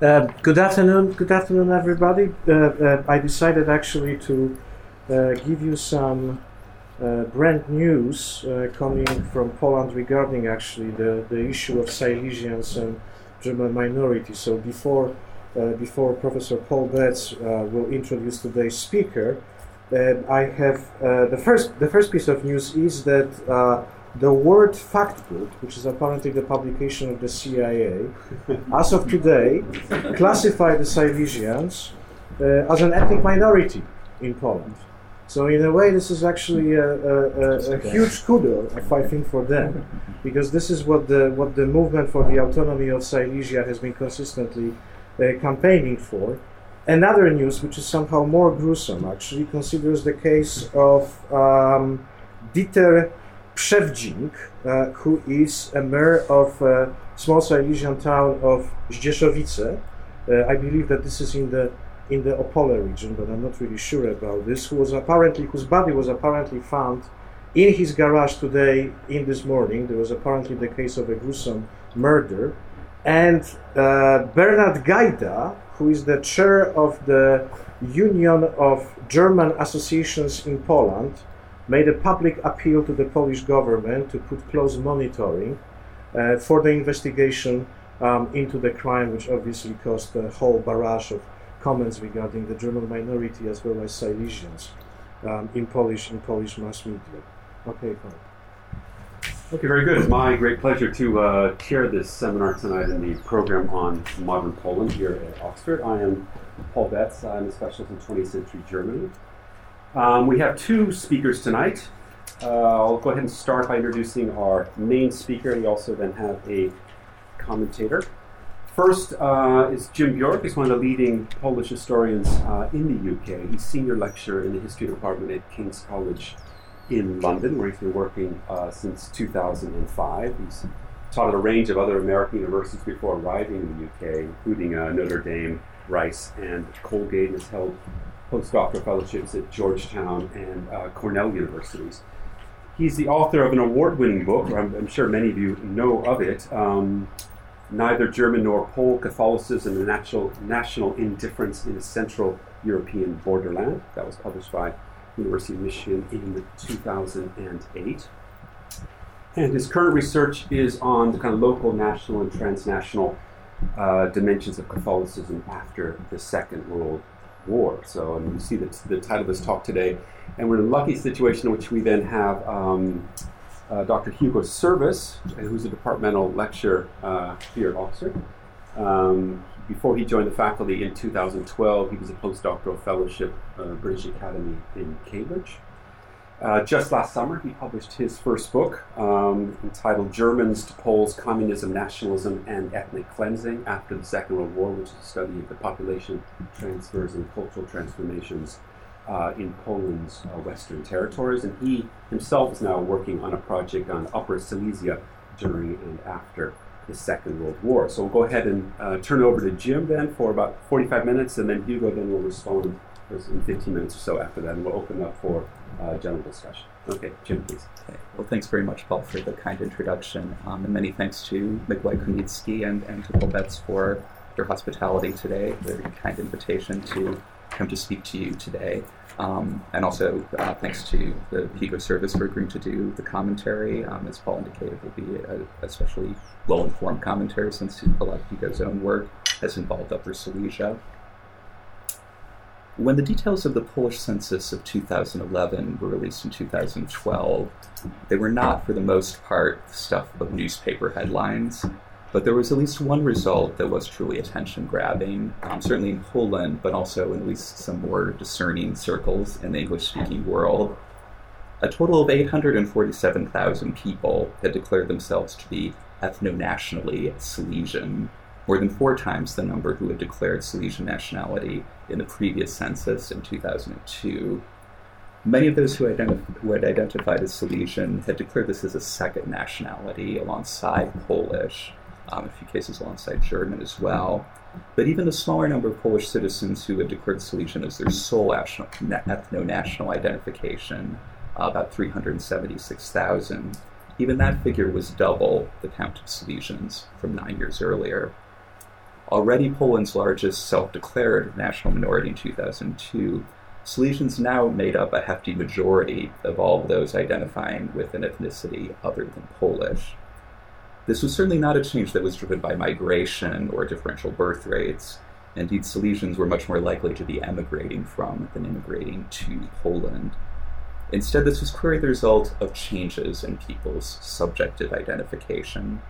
Uh, good afternoon, good afternoon, everybody. Uh, uh, I decided actually to uh, give you some uh, brand news uh, coming from Poland regarding actually the, the issue of Silesians and German minority. So before before Professor Paul Betts will introduce today's speaker, I have the first the first piece of news is that the World Factbook, which is apparently the publication of the CIA, as of today, classify the Silesians uh, as an ethnic minority in Poland. So in a way, this is actually a, a, a, a huge kudos, I think, for them, because this is what the what the movement for the autonomy of Silesia has been consistently uh, campaigning for. Another news, which is somehow more gruesome, actually considers the case of um, Dieter Przewdzing, uh, who is a mayor of a small Silesian town of Zdzieszowice. Uh, I believe that this is in the in the Opole region, but I'm not really sure about this. Who was apparently whose body was apparently found in his garage today in this morning. There was apparently the case of a gruesome murder. And uh, Bernard Gaida, who is the chair of the Union of German Associations in Poland, made a public appeal to the Polish government to put close monitoring uh, for the investigation um, into the crime, which obviously caused a whole barrage of comments regarding the German minority as well as Silesians um, in Polish in Polish mass media. Okay, fine. Okay, very good. It's my great pleasure to uh, chair this seminar tonight in the program on modern Poland here at Oxford. I am Paul Betts. I'm a specialist in 20th century Germany. Um, we have two speakers tonight. Uh, I'll go ahead and start by introducing our main speaker. We also then have a commentator. First uh, is Jim Bjork. He's one of the leading Polish historians uh, in the UK. He's senior lecturer in the history department at King's College in London, where he's been working uh, since 2005. He's taught at a range of other American universities before arriving in the UK, including uh, Notre Dame, Rice, and Colgate, and has held postdoctoral fellowships at Georgetown and uh, Cornell universities. He's the author of an award winning book, I'm, I'm, sure many of you know of it um, Neither German nor Pole Catholicism and National, National Indifference in a Central European Borderland. That was published by University of Michigan in 2008. And his current research is on the kind of local, national, and transnational uh, dimensions of Catholicism after the Second World war. So, and you see the, the title of this talk today. And we're in a lucky situation in which we then have um, uh, Dr. Hugo Service, who's a departmental lecturer uh, here at Oxford. Um, before he joined the faculty in 2012, he was a postdoctoral fellowship at uh, British Academy in Cambridge. Uh, just last summer, he published his first book um, entitled Germans to Poles Communism, Nationalism, and Ethnic Cleansing After the Second World War, which is a study of the population transfers and cultural transformations uh, in Poland's uh, western territories. And he himself is now working on a project on Upper Silesia during and after the Second World War. So we'll go ahead and uh, turn over to Jim then for about 45 minutes, and then Hugo then will respond in 15 minutes or so after that, and we'll open up for uh, general discussion. Okay, Jim, please. Okay. Well, thanks very much, Paul, for the kind introduction. Um, and many thanks to Mikołaj Kunicki and, and to Paul Betts for your hospitality today, very kind invitation to come to speak to you today. Um, and also uh, thanks to the Hugo Service for agreeing to do the commentary. Um, as Paul indicated, it will be a especially well-informed commentary since a lot of Hugo's own work has involved Upper Silesia. When the details of the Polish census of 2011 were released in 2012, they were not, for the most part, stuff of newspaper headlines, but there was at least one result that was truly attention grabbing, um, certainly in Poland, but also in at least some more discerning circles in the English speaking world. A total of 847,000 people had declared themselves to be ethno nationally Silesian, more than four times the number who had declared Silesian nationality in the previous census in 2002. Many of those who, identif- who had identified as Silesian had declared this as a second nationality alongside Polish, um, in a few cases alongside German as well. But even the smaller number of Polish citizens who had declared Silesian as their sole ethno national identification, uh, about 376,000, even that figure was double the count of Silesians from nine years earlier. Already Poland's largest self declared national minority in 2002, Silesians now made up a hefty majority of all of those identifying with an ethnicity other than Polish. This was certainly not a change that was driven by migration or differential birth rates. Indeed, Silesians were much more likely to be emigrating from than immigrating to Poland. Instead, this was clearly the result of changes in people's subjective identification.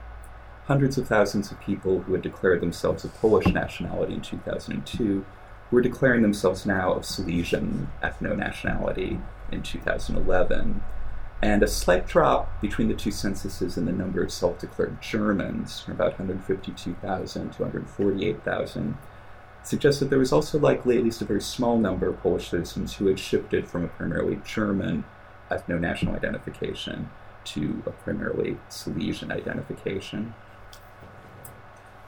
Hundreds of thousands of people who had declared themselves of Polish nationality in 2002 were declaring themselves now of Silesian ethno nationality in 2011. And a slight drop between the two censuses in the number of self declared Germans, from about 152,000 to 148,000, suggests that there was also likely at least a very small number of Polish citizens who had shifted from a primarily German ethno national identification to a primarily Silesian identification.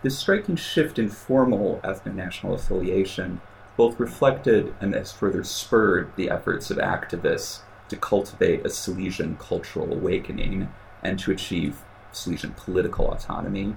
This striking shift in formal ethno national affiliation both reflected and has further spurred the efforts of activists to cultivate a Silesian cultural awakening and to achieve Silesian political autonomy.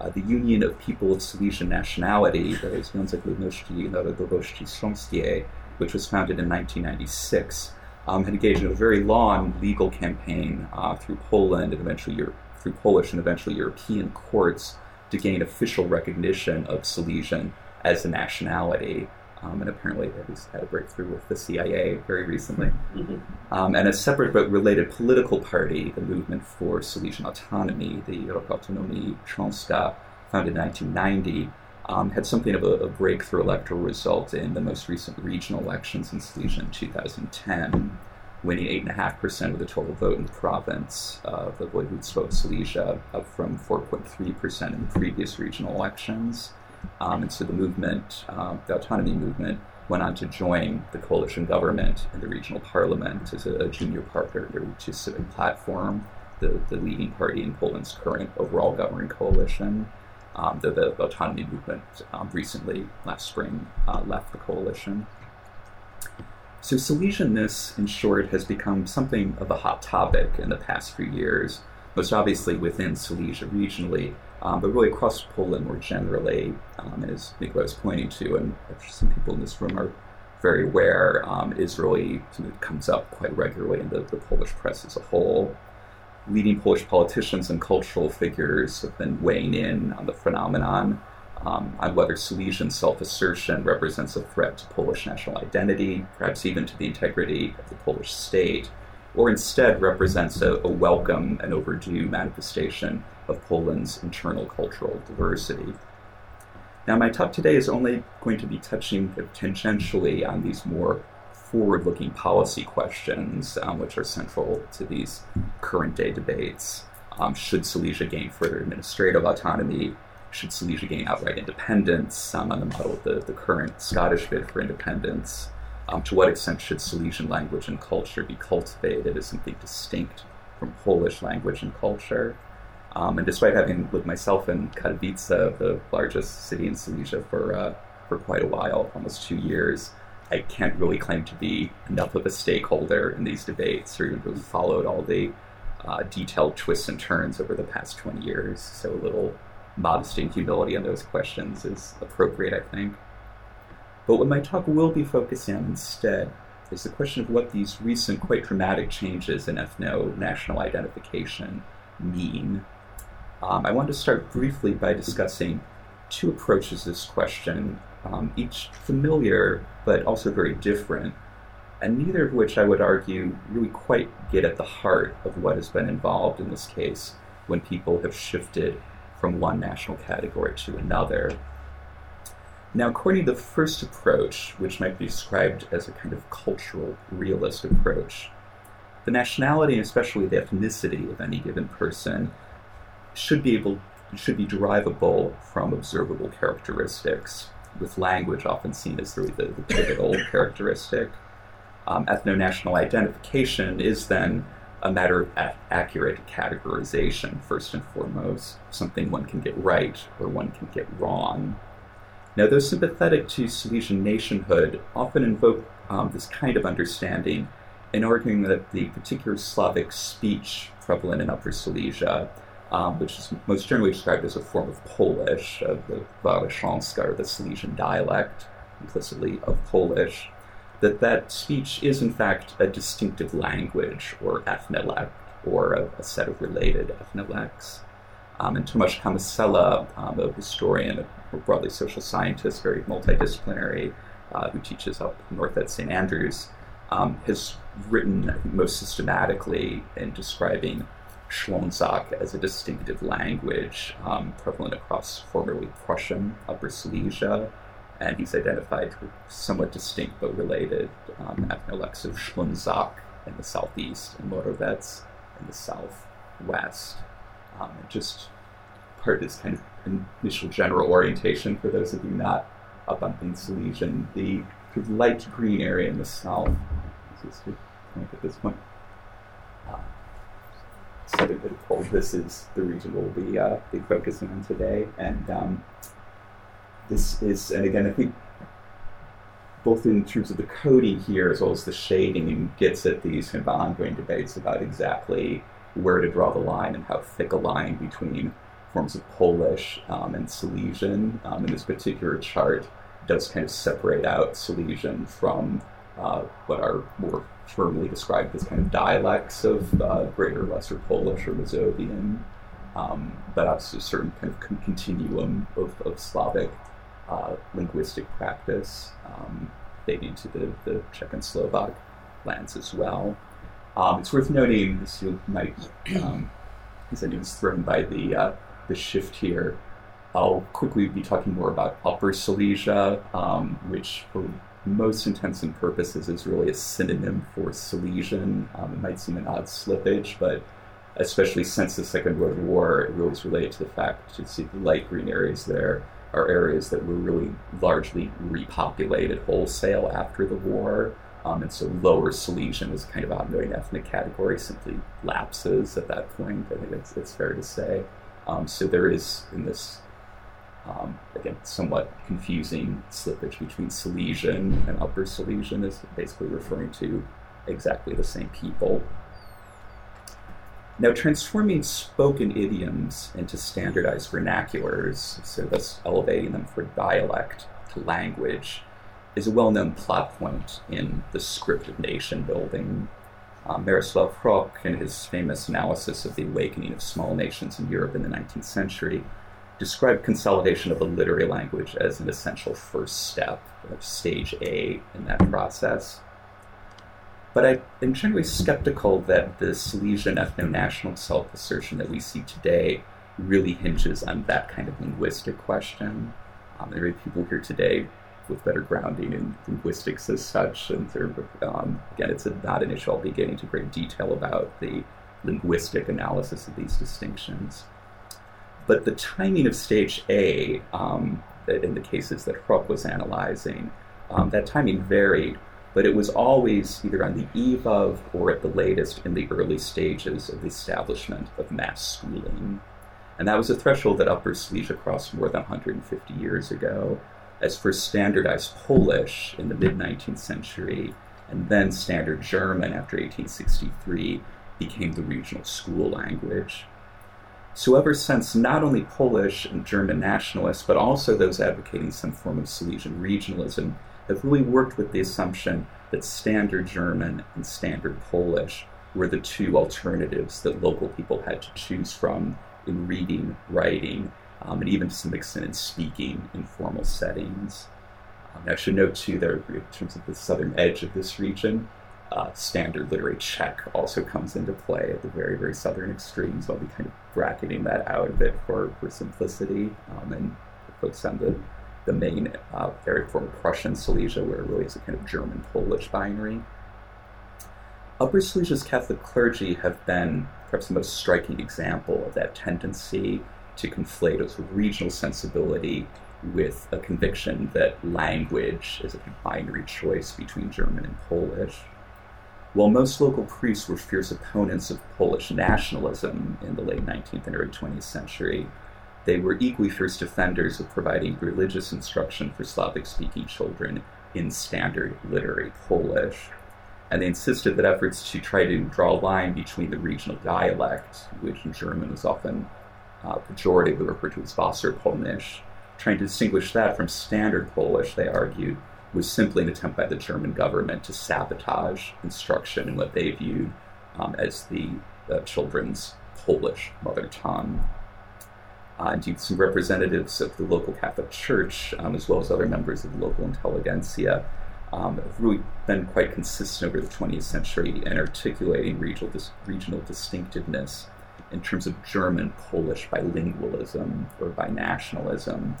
Uh, the Union of People of Silesian Nationality, the Związek Ludności Narodowości which was founded in 1996, um, had engaged in a very long legal campaign uh, through Poland and eventually through Polish and eventually European courts to gain official recognition of Silesian as a nationality. Um, and apparently at least had a breakthrough with the CIA very recently. Mm-hmm. Um, and a separate but related political party, the Movement for Silesian Autonomy, the Ruch Autonomii Śląska, founded in 1990, um, had something of a, a, breakthrough electoral result in the most recent regional elections in Silesia in 2010, winning 8.5% of the total vote in the province of the Województwo of Silesia, up from 4.3% in the previous regional elections. Um, and so the movement, uh, the autonomy movement, went on to join the coalition government and the regional parliament as a, junior partner to Civic Platform, the, the leading party in Poland's current overall governing coalition. Um, the, the, autonomy movement um, recently, last spring, uh, left the coalition. So Silesianness, in short, has become something of a hot topic in the past few years, most obviously within Silesia regionally, um, but really across Poland more generally, um, as Nicola was pointing to, and some people in this room are very aware, um, is really something that comes up quite regularly in the, the, Polish press as a whole. Leading Polish politicians and cultural figures have been weighing in on the phenomenon, um, on whether Silesian self assertion represents a threat to Polish national identity, perhaps even to the integrity of the Polish state, or instead represents a, a welcome and overdue manifestation of Poland's internal cultural diversity. Now, my talk today is only going to be touching tangentially on these more forward looking policy questions, um, which are central to these current day debates. Um, should Silesia gain further administrative autonomy? Should Silesia gain outright independence um, on the model of the, the current Scottish bid for independence? Um, to what extent should Silesian language and culture be cultivated as something distinct from Polish language and culture? Um, and despite having lived myself in Katowice, the largest city in Silesia, for uh, for quite a while, almost two years, I can't really claim to be enough of a stakeholder in these debates, or even really followed all the uh, detailed twists and turns over the past 20 years. So a little modesty and humility on those questions is appropriate, I think. But what my talk will be focusing on instead is the question of what these recent, quite dramatic changes in ethno national identification mean um, I want to start briefly by discussing two approaches to this question, um, each familiar but also very different, and neither of which I would argue really quite get at the heart of what has been involved in this case when people have shifted from one national category to another. Now, according to the first approach, which might be described as a kind of cultural realist approach, the nationality and especially the ethnicity of any given person should be able should be derivable from observable characteristics, with language often seen as the, the, the pivotal characteristic. Um, ethno-national identification is then a matter of a- accurate categorization, first and foremost, something one can get right or one can get wrong. Now, those sympathetic to Silesian nationhood often invoke um, this kind of understanding in arguing that the particular Slavic speech prevalent in Upper Silesia um, which is most generally described as a form of Polish, of the Warszawańska, or the Silesian dialect, implicitly of Polish, that that speech is in fact a distinctive language or ethnolect, or a, a set of related ethnolects. Um, and Tomasz Kamusella, um, a historian, a broadly social scientist, very multidisciplinary, uh, who teaches up north at St. Andrews, um, has written most systematically in describing Ślązak as a distinctive language um, prevalent across formerly Prussian Upper Silesia, and he's identified somewhat distinct but related um, ethnolects of Ślązak in the southeast and Morawiec in the southwest. Um, just part of this kind of initial general orientation for those of you not up on in Silesian, the sort of light green area in the south. Is at this point. Uh, cold. This is the region we'll be, uh, be focusing on today. And um, this is, and again, I think both in terms of the coding here as well as the shading gets at these kind of ongoing debates about exactly where to draw the line and how thick a line between forms of Polish um, and Silesian. Um, in this particular chart, does kind of separate out Silesian from uh, what are more firmly described as kind of dialects of uh, Greater Lesser Polish or Mazovian, um, but also a certain kind of continuum of, of Slavic uh, linguistic practice, um, dating to the, the Czech and Slovak lands as well. Um, it's worth noting, this you might, um, as anyone's thrown by the, uh, the shift here, I'll quickly be talking more about Upper Silesia, um, which for most intents and purposes is really a synonym for Silesian. Um, it might seem an odd slippage, but especially since the Second World War, it is related to the fact you see the light green areas there are areas that were really largely repopulated wholesale after the war. Um, and so lower Silesian as kind of ongoing ethnic category simply lapses at that point. I think it's, it's fair to say. Um, so there is in this um, again, somewhat confusing slippage between Silesian and Upper Silesian is basically referring to exactly the same people. Now, transforming spoken idioms into standardized vernaculars, so thus elevating them from dialect to language, is a well known plot point in the script of nation building. Um, Miroslav Hroch, in his famous analysis of the awakening of small nations in Europe in the 19th century, described consolidation of a literary language as an essential first step, of stage A in that process. But I am generally skeptical that the Silesian ethno national self assertion that we see today really hinges on that kind of linguistic question. Um, there are people here today with better grounding in linguistics as such, and um, again, it's a, not an issue I'll be getting into great detail about the linguistic analysis of these distinctions. But the timing of stage A, um, in the cases that Hroch was analyzing, um, that timing varied, but it was always either on the eve of or at the latest in the early stages of the establishment of mass schooling. And that was a threshold that Upper Silesia crossed more than 150 years ago, as first standardized Polish in the mid 19th century, and then Standard German after 1863 became the regional school language. So, ever since, not only Polish and German nationalists, but also those advocating some form of Silesian regionalism, have really worked with the assumption that Standard German and Standard Polish were the two alternatives that local people had to choose from in reading, writing, um, and even to some extent in speaking in formal settings. Um, I should note, too, that in terms of the southern edge of this region, uh, standard literary Czech also comes into play at the very, very southern extremes. I'll be kind of bracketing that out a bit for, for simplicity um, and focus on the, the main uh, area for Prussian Silesia, where it really is a kind of German Polish binary. Upper Silesia's Catholic clergy have been perhaps the most striking example of that tendency to conflate a sort of regional sensibility with a conviction that language is a binary choice between German and Polish. While most local priests were fierce opponents of Polish nationalism in the late 19th and early 20th century, they were equally first defenders of providing religious instruction for Slavic speaking children in standard literary Polish. And they insisted that efforts to try to draw a line between the regional dialect, which in German is often uh, pejoratively referred to as Wasserpolnisch. Trying to distinguish that from Standard Polish, they argued, was simply an attempt by the German government to sabotage instruction in what they viewed um, as the uh, children's Polish mother tongue. Uh, indeed, some representatives of the local Catholic Church, um, as well as other members of the local intelligentsia, um, have really been quite consistent over the 20th century in articulating regional, dis- regional distinctiveness in terms of German Polish bilingualism or binationalism,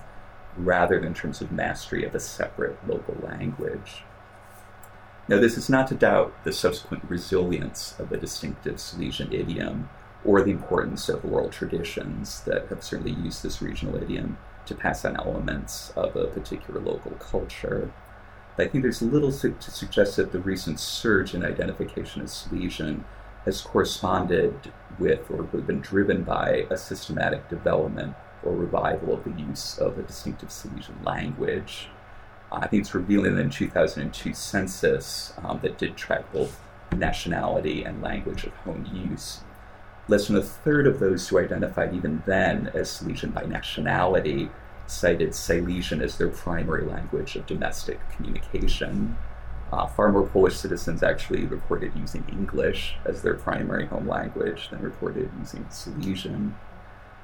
rather than in terms of mastery of a separate local language. Now, this is not to doubt the subsequent resilience of the distinctive Silesian idiom or the importance of oral traditions that have certainly used this regional idiom to pass on elements of a particular local culture. But I think there's little to, to suggest that the recent surge in identification as Silesian has corresponded with or been driven by a systematic development or revival of the use of a distinctive Silesian language. I think it's revealing that in the 2002 census um, that did track both nationality and language of home use. Less than a third of those who identified even then as Silesian by nationality cited Silesian as their primary language of domestic communication. Uh, far more Polish citizens actually reported using English as their primary home language than reported using Silesian.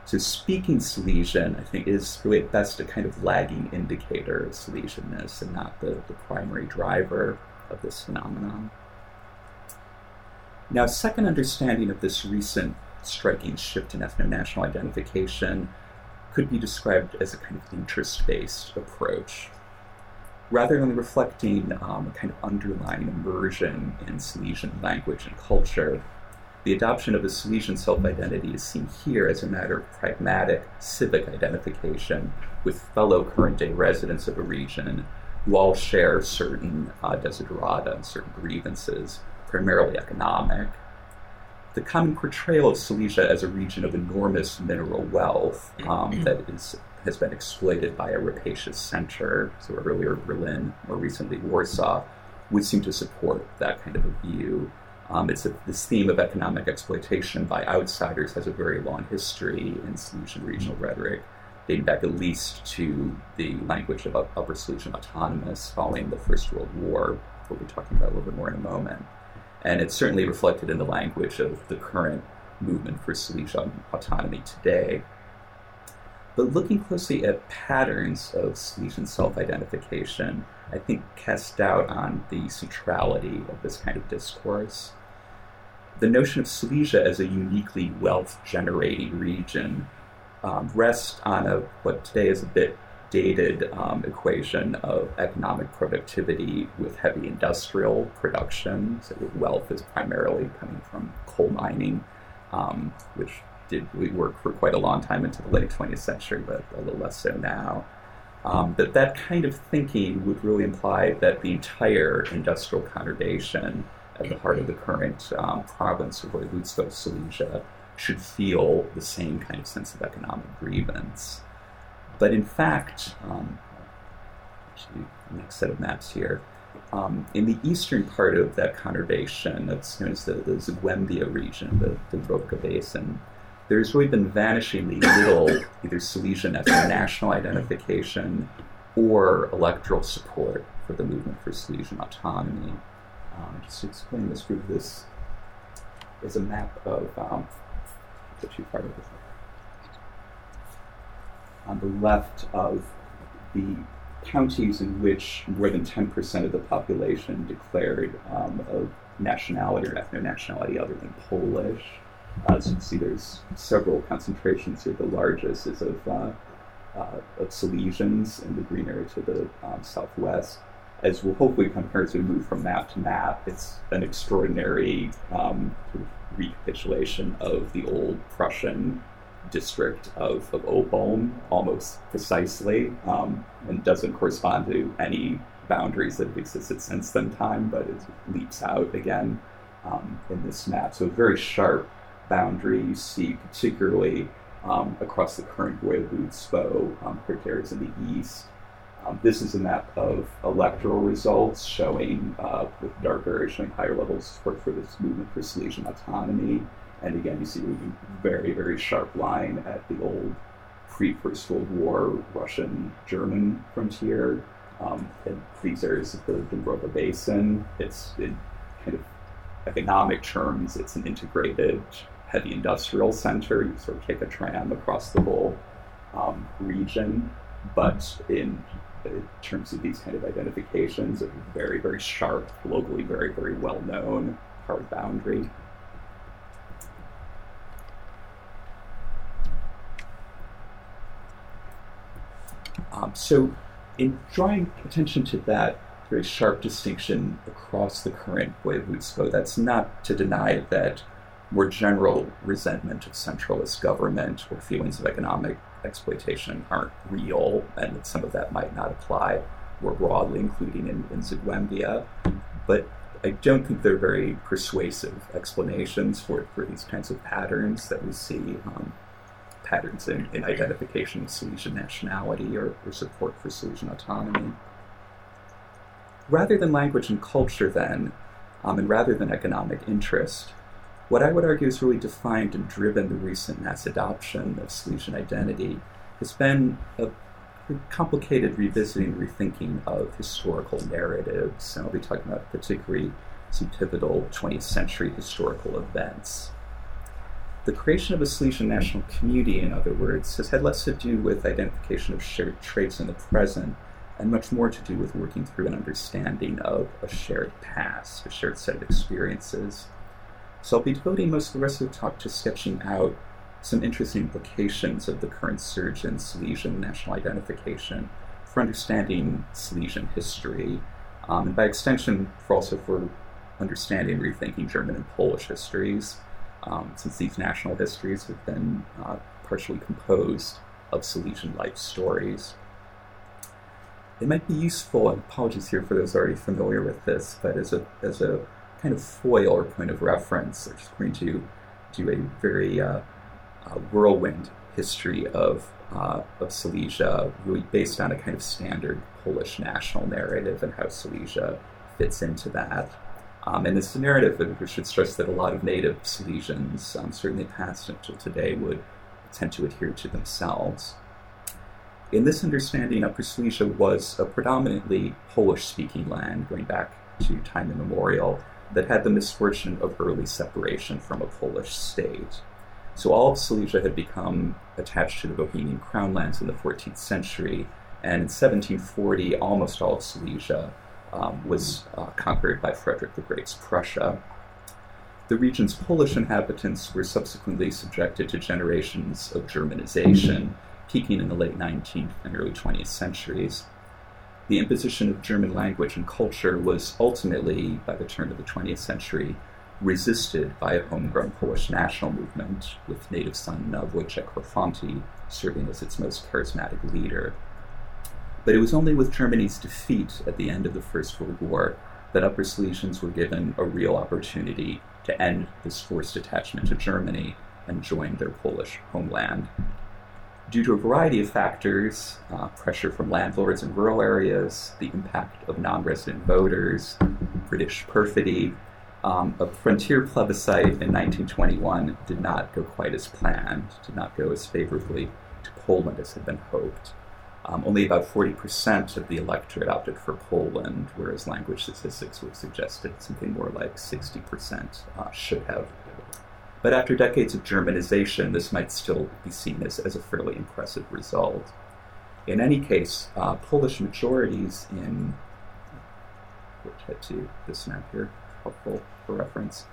So speaking Silesian, I think, is really at best a kind of lagging indicator of Silesianness and not the, the primary driver of this phenomenon. Now, second understanding of this recent striking shift in ethno-national identification could be described as a kind of interest-based approach. Rather than reflecting um, a kind of underlying immersion in Silesian language and culture, the adoption of a Silesian self identity is seen here as a matter of pragmatic civic identification with fellow current day residents of a region who all share certain uh, desiderata and certain grievances, primarily economic. The common portrayal of Silesia as a region of enormous mineral wealth um, that is, has been exploited by a rapacious center, so earlier Berlin, more recently Warsaw, would seem to support that kind of a view. Um, it's a, this theme of economic exploitation by outsiders has a very long history in Silesian regional rhetoric, dating back at least to the language of Upper Silesian autonomous following the First World War. We'll be talking about a little bit more in a moment. And it's certainly reflected in the language of the current movement for Silesian autonomy today. But looking closely at patterns of Silesian self identification, I think cast doubt on the centrality of this kind of discourse. The notion of Silesia as a uniquely wealth generating region um, rests on a what today is a bit dated um, equation of economic productivity with heavy industrial production. So wealth is primarily coming from coal mining, um, which did work for quite a long time into the late 20th century, but a little less so now. Um, but that kind of thinking would really imply that the entire industrial conurbation at the heart of the current um, province of Województwo Silesia should feel the same kind of sense of economic grievance. But in fact, um, actually, next set of maps here, um, in the eastern part of that conurbation, that's known as the, the region, the, the Basin, there's really been vanishingly little either Silesian ethno-national identification or electoral support for the movement for Silesian autonomy. Um, just to explain this group, this is a map of um, the two part of this. On the left of the counties in which more than 10% of the population declared um, of nationality or ethno-nationality other than Polish. Uh, as you can see, there's several concentrations here. The largest is of, uh, uh, of Silesians in the green area to the um, southwest. As we'll hopefully compare as we move from map to map, it's an extraordinary um, recapitulation of the old Prussian district of, of almost precisely um, and doesn't correspond to any boundaries that have existed since then time, but it leaps out again um, in this map. So very sharp boundary you see particularly um, across the current Województwo um, areas in the east. Um, this is a map of electoral results showing, uh, with dark areas showing higher levels of support for this movement for Silesian autonomy. And again, you see a very, very sharp line at the old pre First World War Russian German frontier. Um, these areas of the Dąbrowa Basin, it's in kind of economic terms, it's an integrated heavy industrial center. You sort of take a tram across the whole um, region, but in, in, terms of these kind of identifications, a very, very sharp, locally very, very well known hard boundary. Um, so, in drawing attention to that very sharp distinction across the current voivodstvo, that's not to deny that more general resentment of centralist government or feelings of economic exploitation aren't real, and that some of that might not apply more broadly, including in, in. But I don't think they're very persuasive explanations for, for these kinds of patterns that we see, um, patterns in, in identification of Silesian nationality or, or support for Silesian autonomy. Rather than language and culture, then, um, and rather than economic interest, what I would argue has really defined and driven the recent mass adoption of Silesian identity has been a complicated revisiting rethinking of historical narratives, and I'll be talking about particularly some pivotal 20th century historical events. The creation of a Silesian national community, in other words, has had less to do with identification of shared traits in the present and much more to do with working through an understanding of a shared past, a shared set of experiences. So I'll be devoting most of the rest of the talk to sketching out some interesting implications of the current surge in Silesian national identification for understanding Silesian history, um, and by extension, for also for understanding and rethinking German and Polish histories, um, since these national histories have been uh, partially composed of Silesian life stories. It might be useful, and apologies here for those already familiar with this, but as a, as a kind of foil or point of reference, I'm just going to do a very uh, uh, whirlwind history of uh, of Silesia, really based on a kind of standard Polish national narrative and how Silesia fits into that. Um, and this narrative, that we should stress that a lot of native Silesians, um, certainly past until today, would tend to adhere to themselves. In this understanding, Upper Silesia was a predominantly Polish speaking land going back to time immemorial that had the misfortune of early separation from a Polish state. So all of Silesia had become attached to the Bohemian crown lands in the 14th century, and in 1740, almost all of Silesia um, was uh, conquered by Frederick the Great's Prussia. The region's Polish inhabitants were subsequently subjected to generations of Germanization, peaking in the late 19th and early 20th centuries. The imposition of German language and culture was ultimately, by the turn of the 20th century, resisted by a homegrown Polish national movement, with native son Wojciech Korfanty serving as its most charismatic leader. But it was only with Germany's defeat at the end of the First World War that Upper Silesians were given a real opportunity to end this forced attachment to Germany and join their Polish homeland. Due to a variety of factors, uh, pressure from landlords in rural areas, the impact of non resident voters, British perfidy, um, a frontier plebiscite in 1921 did not go quite as planned, did not go as favorably to Poland as had been hoped. Um, only about 40% of the electorate opted for Poland, whereas language statistics would suggest that something more like 60% uh, should have. But after decades of Germanization, this might still be seen as, as a fairly impressive result. In any case, uh, Polish majorities in. We'll to this map here, helpful for reference.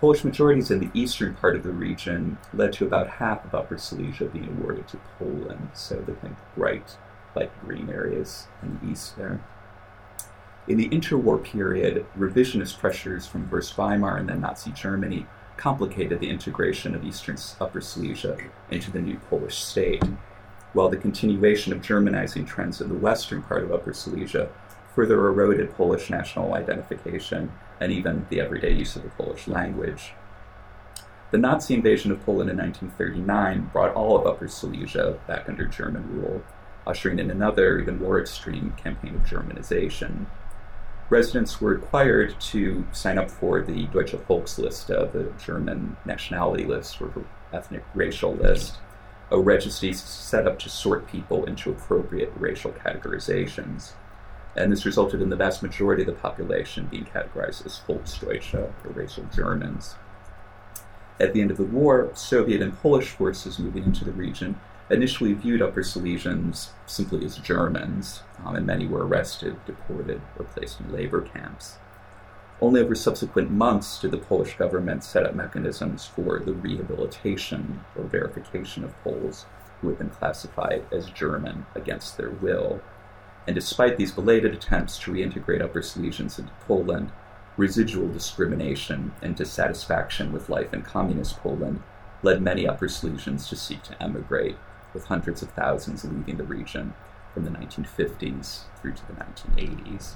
Polish majorities in the eastern part of the region led to about half of Upper Silesia being awarded to Poland, so the kind of bright, light green areas in the east there. In the interwar period, revisionist pressures from first Weimar and then Nazi Germany complicated the integration of eastern Upper Silesia into the new Polish state, while the continuation of Germanizing trends in the western part of Upper Silesia further eroded Polish national identification and even the everyday use of the Polish language. The Nazi invasion of Poland in 1939 brought all of Upper Silesia back under German rule, ushering in another, even more extreme campaign of Germanization. residents were required to sign up for the Deutsche Volksliste, uh, the German nationality list or ethnic racial list, a registry set up to sort people into appropriate racial categorizations. And this resulted in the vast majority of the population being categorized as Volksdeutsche, or racial Germans. At the end of the war, Soviet and Polish forces moving into the region initially viewed Upper Silesians simply as Germans, um, and many were arrested, deported, or placed in labor camps. Only over subsequent months did the Polish government set up mechanisms for the rehabilitation or verification of Poles who had been classified as German against their will. And despite these belated attempts to reintegrate Upper Silesians into Poland, residual discrimination and dissatisfaction with life in communist Poland led many Upper Silesians to seek to emigrate with hundreds of thousands leaving the region from the 1950s through to the 1980s.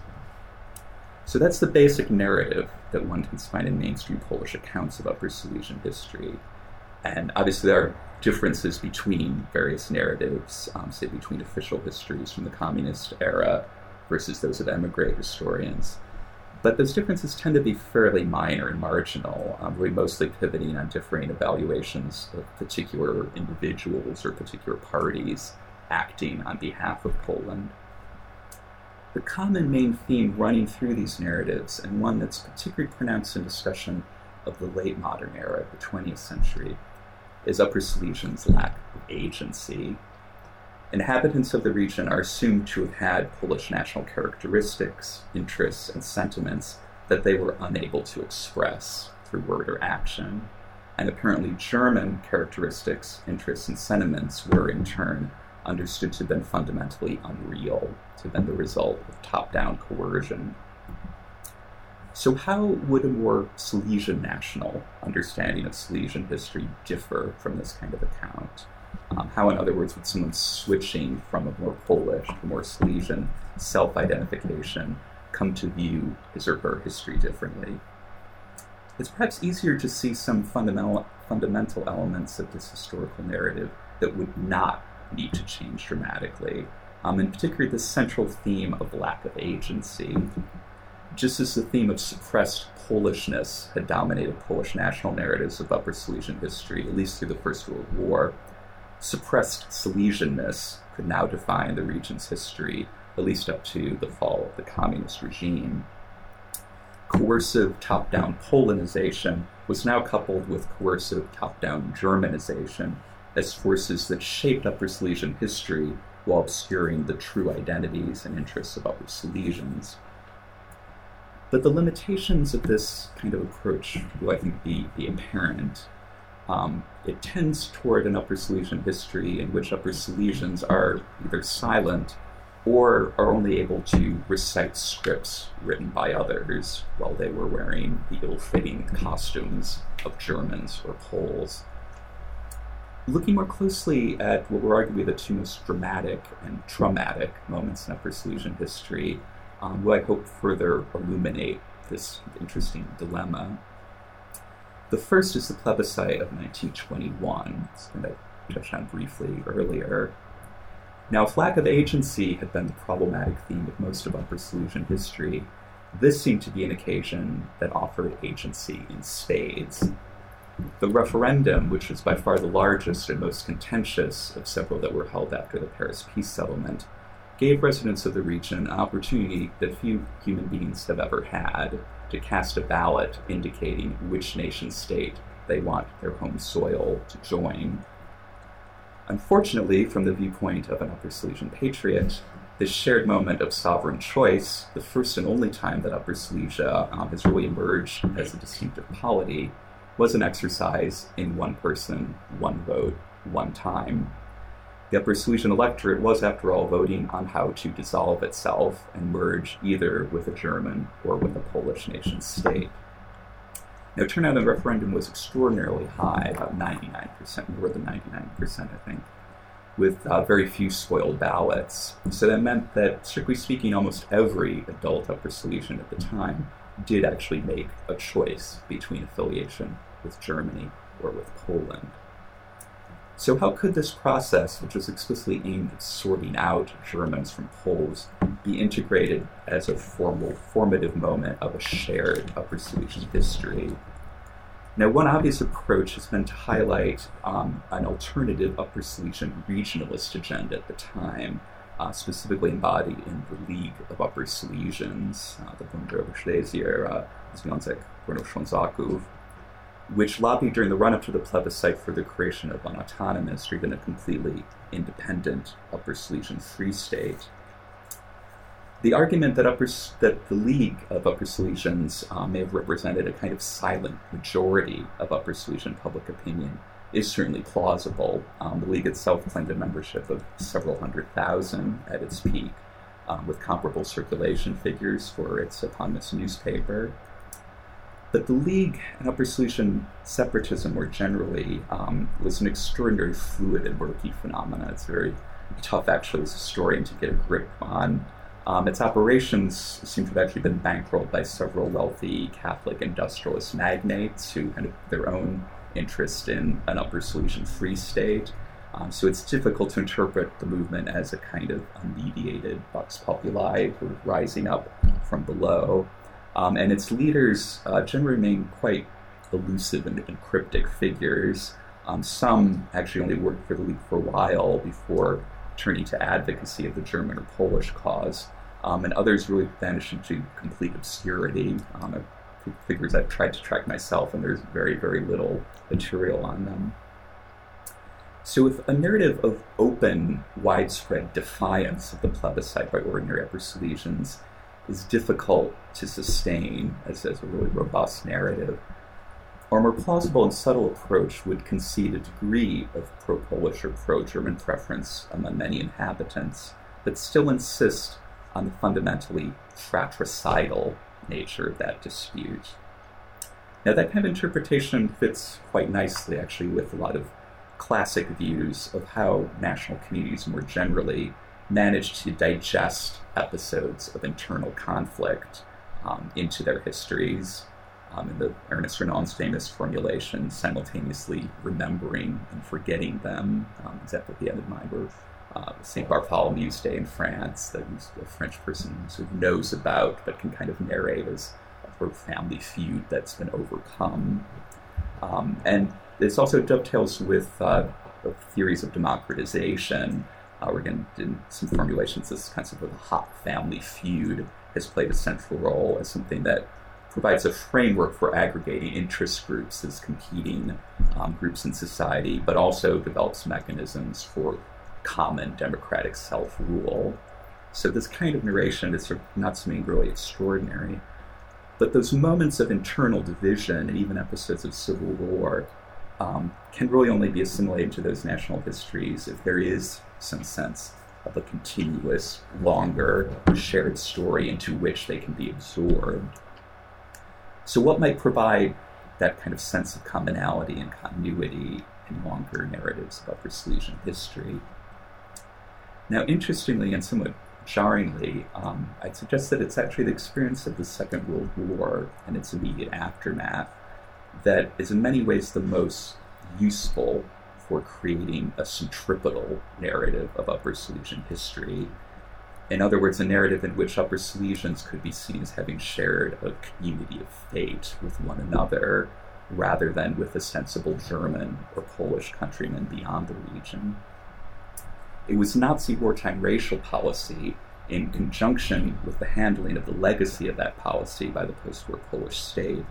So that's the basic narrative that one can find in mainstream Polish accounts of Upper Silesian history. And obviously, there are differences between various narratives, um, say between official histories from the communist era versus those of emigre historians. But those differences tend to be fairly minor and marginal, um, really mostly pivoting on differing evaluations of particular individuals or particular parties acting on behalf of Poland. The common main theme running through these narratives, and one that's particularly pronounced in discussion of the late modern era, the 20th century, is Upper Silesians' lack of agency Inhabitants of the region are assumed to have had Polish national characteristics, interests, and sentiments that they were unable to express through word or action. And apparently, German characteristics, interests, and sentiments were in turn understood to have been fundamentally unreal, to have been the result of top down coercion. So, how would a more Silesian national understanding of Silesian history differ from this kind of account? Um, how, in other words, would someone switching from a more Polish to more Silesian self identification come to view his or her history differently? It's perhaps easier to see some fundamental, fundamental elements of this historical narrative that would not need to change dramatically, um, in particular the central theme of lack of agency. Just as the theme of suppressed Polishness had dominated Polish national narratives of Upper Silesian history, at least through the First World War, suppressed Silesianness could now define the region's history, at least up to the fall of the communist regime. Coercive top down Polonization was now coupled with coercive top down Germanization as forces that shaped Upper Silesian history while obscuring the true identities and interests of Upper Silesians. But the limitations of this kind of approach will, I think, be, be apparent um, it tends toward an Upper Silesian history in which Upper Silesians are either silent or are only able to recite scripts written by others while they were wearing the ill fitting costumes of Germans or Poles. Looking more closely at what were arguably the two most dramatic and traumatic moments in Upper Silesian history, um, will I hope further illuminate this interesting dilemma. The first is the plebiscite of 1921, something I touched on briefly earlier. Now, if lack of agency had been the problematic theme of most of Upper Silesian history, this seemed to be an occasion that offered agency in spades. The referendum, which was by far the largest and most contentious of several that were held after the Paris peace settlement, gave residents of the region an opportunity that few human beings have ever had to cast a ballot indicating which nation state they want their home soil to join. Unfortunately, from the viewpoint of an Upper Silesian patriot, this shared moment of sovereign choice, the first and only time that Upper Silesia um, has really emerged as a distinctive polity, was an exercise in one person, one vote, one time. The Upper Silesian electorate was, after all, voting on how to dissolve itself and merge either with a German or with a Polish nation state. Now, turnout in the referendum was extraordinarily high, about 99%, more than 99%, I think, with uh, very few spoiled ballots. So that meant that, strictly speaking, almost every adult Upper Silesian at the time did actually make a choice between affiliation with Germany or with Poland. So, how could this process, which was explicitly aimed at sorting out Germans from Poles, be integrated as a formal, formative moment of a shared Upper Silesian history? Now, one obvious approach has been to highlight um, an alternative Upper Silesian regionalist agenda at the time, uh, specifically embodied in the League of Upper Silesians, uh, the Bund der Schlesier, uh, Związek Górnoślązaków, which lobbied during the run up to the plebiscite for the creation of an autonomous or even a completely independent Upper Silesian Free State. The argument that, upper, that the League of Upper Silesians uh, may have represented a kind of silent majority of Upper Silesian public opinion is certainly plausible. Um, the League itself claimed a membership of several hundred thousand at its peak, um, with comparable circulation figures for its eponymous newspaper. But the League and Upper Silesian separatism more generally um, was an extraordinary fluid and murky phenomenon. It's very tough, actually, as a historian, to get a grip on. Um, its operations seem to have actually been bankrolled by several wealthy Catholic industrialist magnates who had their own interest in an Upper Silesian free state. Um, so it's difficult to interpret the movement as a kind of unmediated vox populi rising up from below. Um, and its leaders uh, generally remain quite elusive and, and cryptic figures. Um, some actually only worked for the League for a while before turning to advocacy of the German or Polish cause, um, and others really vanished into complete obscurity. Um, figures I've tried to track myself, and there's very, very little material on them. So, with a narrative of open, widespread defiance of the plebiscite by ordinary Upper Silesians, is difficult to sustain as, as a really robust narrative. Our more plausible and subtle approach would concede a degree of pro Polish or pro German preference among many inhabitants, but still insist on the fundamentally fratricidal nature of that dispute. Now, that kind of interpretation fits quite nicely, actually, with a lot of classic views of how national communities more generally managed to digest episodes of internal conflict um, into their histories. Um, in the Ernest Renan's famous formulation, simultaneously remembering and forgetting them. Um, exactly what he had in mind were uh, St. Bartholomew's Day in France, that a French person sort of knows about but can kind of narrate as of family feud that's been overcome. Um, and this also dovetails with uh, theories of democratization uh, we're going to do some formulations. This concept of a hot family feud has played a central role as something that provides a framework for aggregating interest groups as competing um, groups in society, but also develops mechanisms for common democratic self rule. So, this kind of narration is sort of not something really extraordinary. But those moments of internal division and even episodes of civil war um, can really only be assimilated to those national histories if there is some sense of a continuous, longer, shared story into which they can be absorbed. So, what might provide that kind of sense of commonality and continuity in longer narratives about Upper history? Now, interestingly and somewhat jarringly, um, I'd suggest that it's actually the experience of the Second World War and its immediate aftermath that is in many ways the most useful for creating a centripetal narrative of Upper Silesian history. In other words, a narrative in which Upper Silesians could be seen as having shared a community of fate with one another, rather than with a sensible German or Polish countryman beyond the region. It was Nazi wartime racial policy, in conjunction with the handling of the legacy of that policy by the post war Polish state,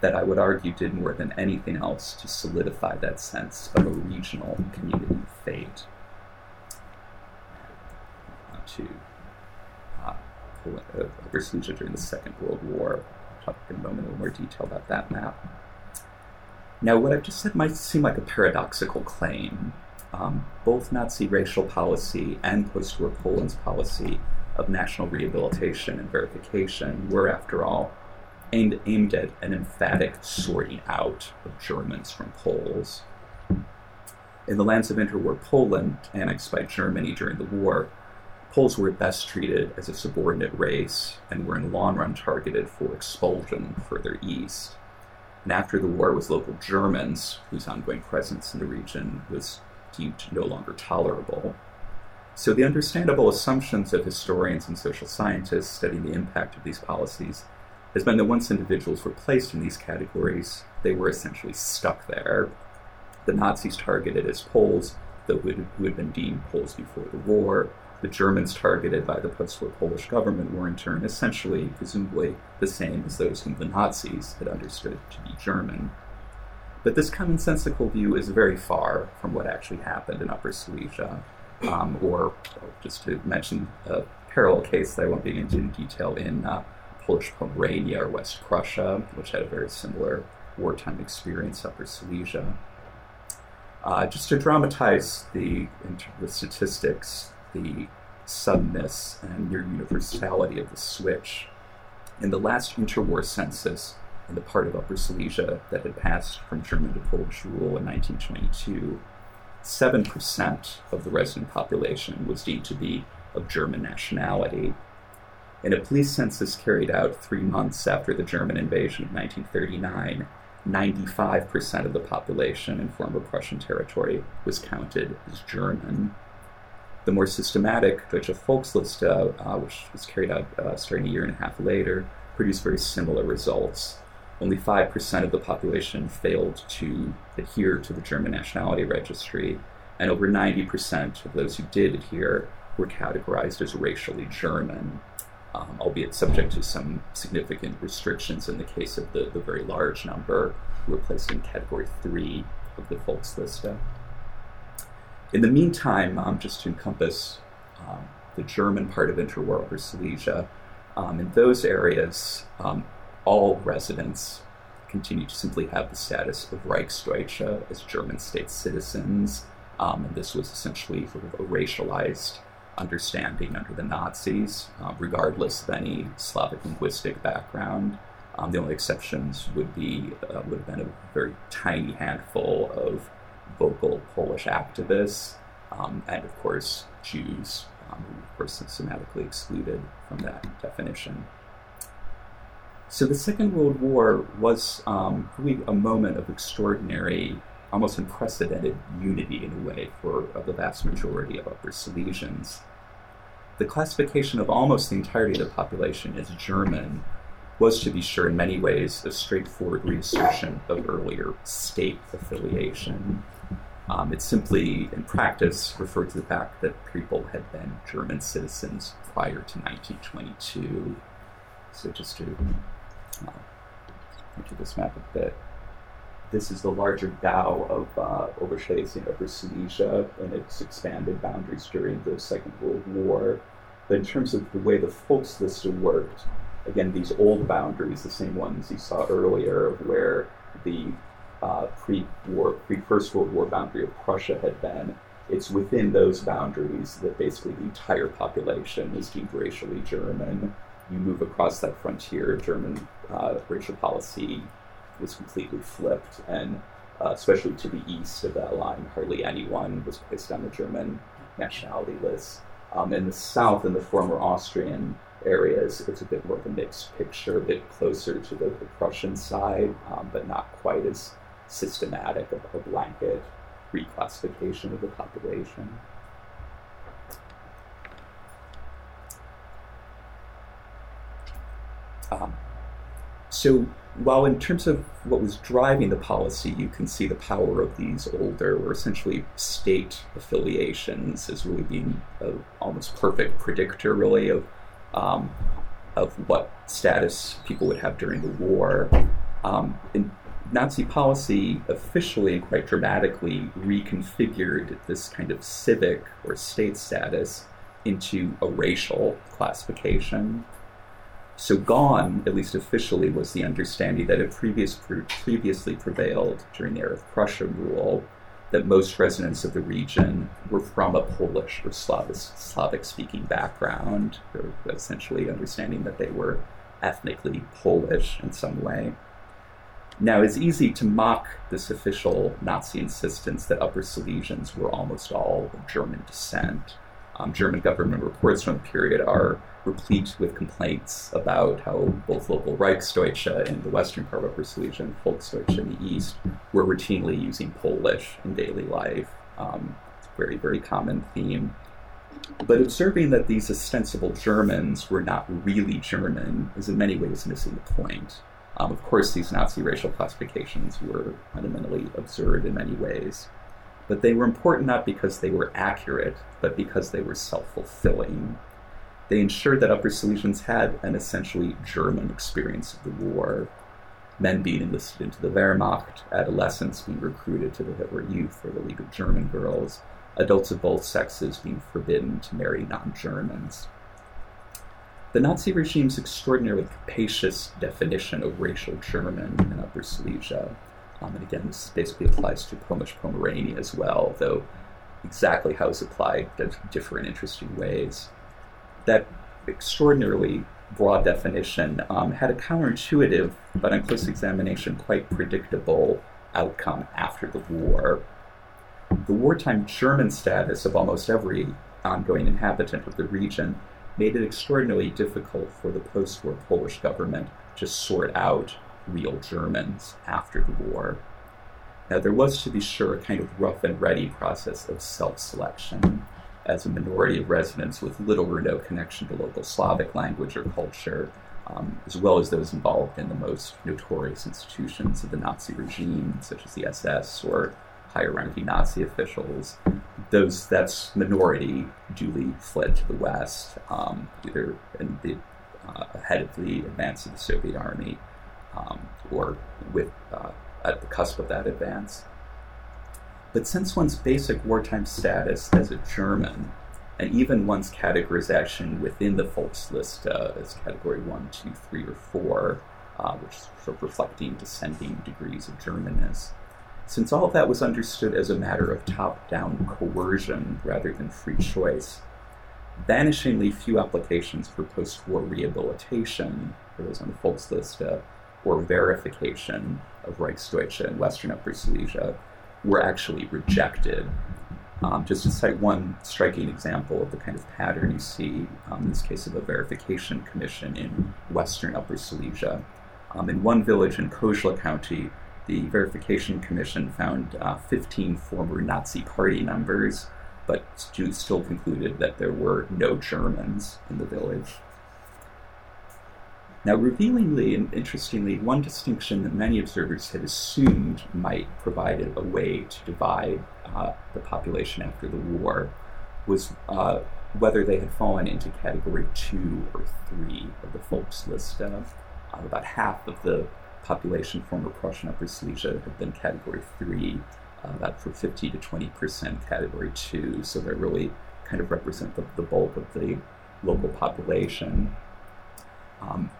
that I would argue did more than anything else to solidify that sense of a regional community fate. To uh, Silesia during the Second World War. I'll talk in a moment in more detail about that map. Now, what I've just said might seem like a paradoxical claim. Um, both Nazi racial policy and post war Poland's policy of national rehabilitation and verification were, after all, aimed, aimed at an emphatic sorting out of Germans from Poles. In the lands of interwar Poland, annexed by Germany during the war, Poles were best treated as a subordinate race and were in the long run targeted for expulsion further east. And after the war, it was local Germans whose ongoing presence in the region was deemed no longer tolerable. So, the understandable assumptions of historians and social scientists studying the impact of these policies has been that once individuals were placed in these categories, they were essentially stuck there. The Nazis targeted as Poles, those who had been deemed Poles before the war. The Germans targeted by the post war Polish government were in turn essentially, presumably, the same as those whom the Nazis had understood to be German. But this commonsensical view is very far from what actually happened in Upper Silesia um, or just to mention a parallel case that I won't be into in detail in uh, Polish Pomerania or West Prussia, which had a very similar wartime experience, Upper Silesia. Uh, just to dramatize the, the statistics, the suddenness and near universality of the switch, in the last interwar census in the part of Upper Silesia that had passed from German to Polish rule in 1922, 7% of the resident population was deemed to be of German nationality. In a police census carried out three months after the German invasion of 1939, 95% of the population in former Prussian territory was counted as German. The more systematic Deutsche Volksliste, uh, which was carried out uh, starting a year and a half later, produced very similar results only 5% of the population failed to adhere to the German nationality registry, and over 90% of those who did adhere were categorized as racially German, um, albeit subject to some significant restrictions in the case of the, the very large number who were placed in category 3 of the Volksliste. In the meantime, um, just to encompass um, the German part of interwar Upper Silesia, um, in those areas, um, all residents continue to simply have the status of Reichsdeutsche as German state citizens. Um, and this was essentially sort of a racialized understanding under the Nazis, uh, regardless of any Slavic linguistic background. Um, the only exceptions would be uh, would have been a very tiny handful of vocal Polish activists, um, and of course Jews, um, who of course systematically excluded from that definition. So the Second World War was um, really a moment of extraordinary, almost unprecedented unity in a way for the vast majority of Upper Silesians. The classification of almost the entirety of the population as German was, to be sure, in many ways, a straightforward reassertion of earlier state affiliation. Um, it simply, in practice, referred to the fact that people had been German citizens prior to 1922. So, just to into this map a bit. This is the larger Gau of uh, Oberschlesien, Upper Silesia, and its expanded boundaries during the Second World War. But in terms of the way the Volksliste worked, again, these old boundaries, the same ones you saw earlier, where the uh, pre-war, pre-First World War boundary of Prussia had been, it's within those boundaries that basically the entire population is deemed racially German. You move across that frontier, German uh, racial policy was completely flipped, and uh, especially to the east of that line, hardly anyone was placed on the German nationality list. Um, in the south, in the former Austrian areas, it's a bit more of a mixed picture, a bit closer to the, the Prussian side, um, but not quite as systematic of a blanket reclassification of the population. Um, so, while in terms of what was driving the policy, you can see the power of these older or essentially state affiliations as really being an almost perfect predictor, really, of um, of what status people would have during the war. Um, Nazi policy officially and quite dramatically reconfigured this kind of civic or state status into a racial classification. So gone, at least officially, was the understanding that had previous, previously prevailed during the era of Prussian rule that most residents of the region were from a Polish or Slavic speaking background, or essentially understanding that they were ethnically Polish in some way. Now, it's easy to mock this official Nazi insistence that Upper Silesians were almost all of German descent. Um, German government reports from the period are replete with complaints about how both local Reichsdeutsche in the western part of Silesia and Volksdeutsche in the east were routinely using Polish in daily life. Um, very, very common theme. But observing that these ostensible Germans were not really German is in many ways missing the point. Um, of course, these Nazi racial classifications were fundamentally absurd in many ways, but they were important not because they were accurate, but because they were self fulfilling. They ensured that Upper Silesians had an essentially German experience of the war. Men being enlisted into the Wehrmacht, adolescents being recruited to the Hitler Youth or the League of German Girls, adults of both sexes being forbidden to marry non Germans. The Nazi regime's extraordinarily capacious definition of racial German in Upper Silesia, um, and again, this basically applies to Polish Pomerania as well, though exactly how it's applied does differ in interesting ways. That extraordinarily broad definition um, had a counterintuitive, but on close examination, quite predictable outcome after the war. The wartime German status of almost every ongoing inhabitant of the region made it extraordinarily difficult for the post war Polish government to sort out real Germans after the war. Now, there was, to be sure, a kind of rough and ready process of self selection, as a minority of residents with little or no connection to local Slavic language or culture, um, as well as those involved in the most notorious institutions of the Nazi regime, such as the SS or higher ranking Nazi officials, those that's minority duly fled to the west, um, either in the uh, ahead of the advance of the Soviet army um, or with uh, at the cusp of that advance. But since one's basic wartime status as a German, and even one's categorization within the Volksliste uh, as category one, two, three, or four, uh, which is sort of reflecting descending degrees of Germanness, since all of that was understood as a matter of top down coercion rather than free choice, vanishingly few applications for post war rehabilitation, for those on the Volksliste, or verification of Reichsdeutsche and Western Upper Silesia were actually rejected. Um, just to cite one striking example of the kind of pattern you see um, in this case of a verification commission in Western Upper Silesia. Um, in one village in Kozla County, the Verification Commission found uh, 15 former Nazi party members, but still concluded that there were no Germans in the village. Now, revealingly and interestingly, one distinction that many observers had assumed might provide a way to divide uh, the population after the war was uh, whether they had fallen into category two or three of the Volksliste. Uh, about half of the population former Prussian Upper Silesia had been category three, uh, about for 50 to 20 percent category two. So they really kind of represent the, the bulk of the local population. Um,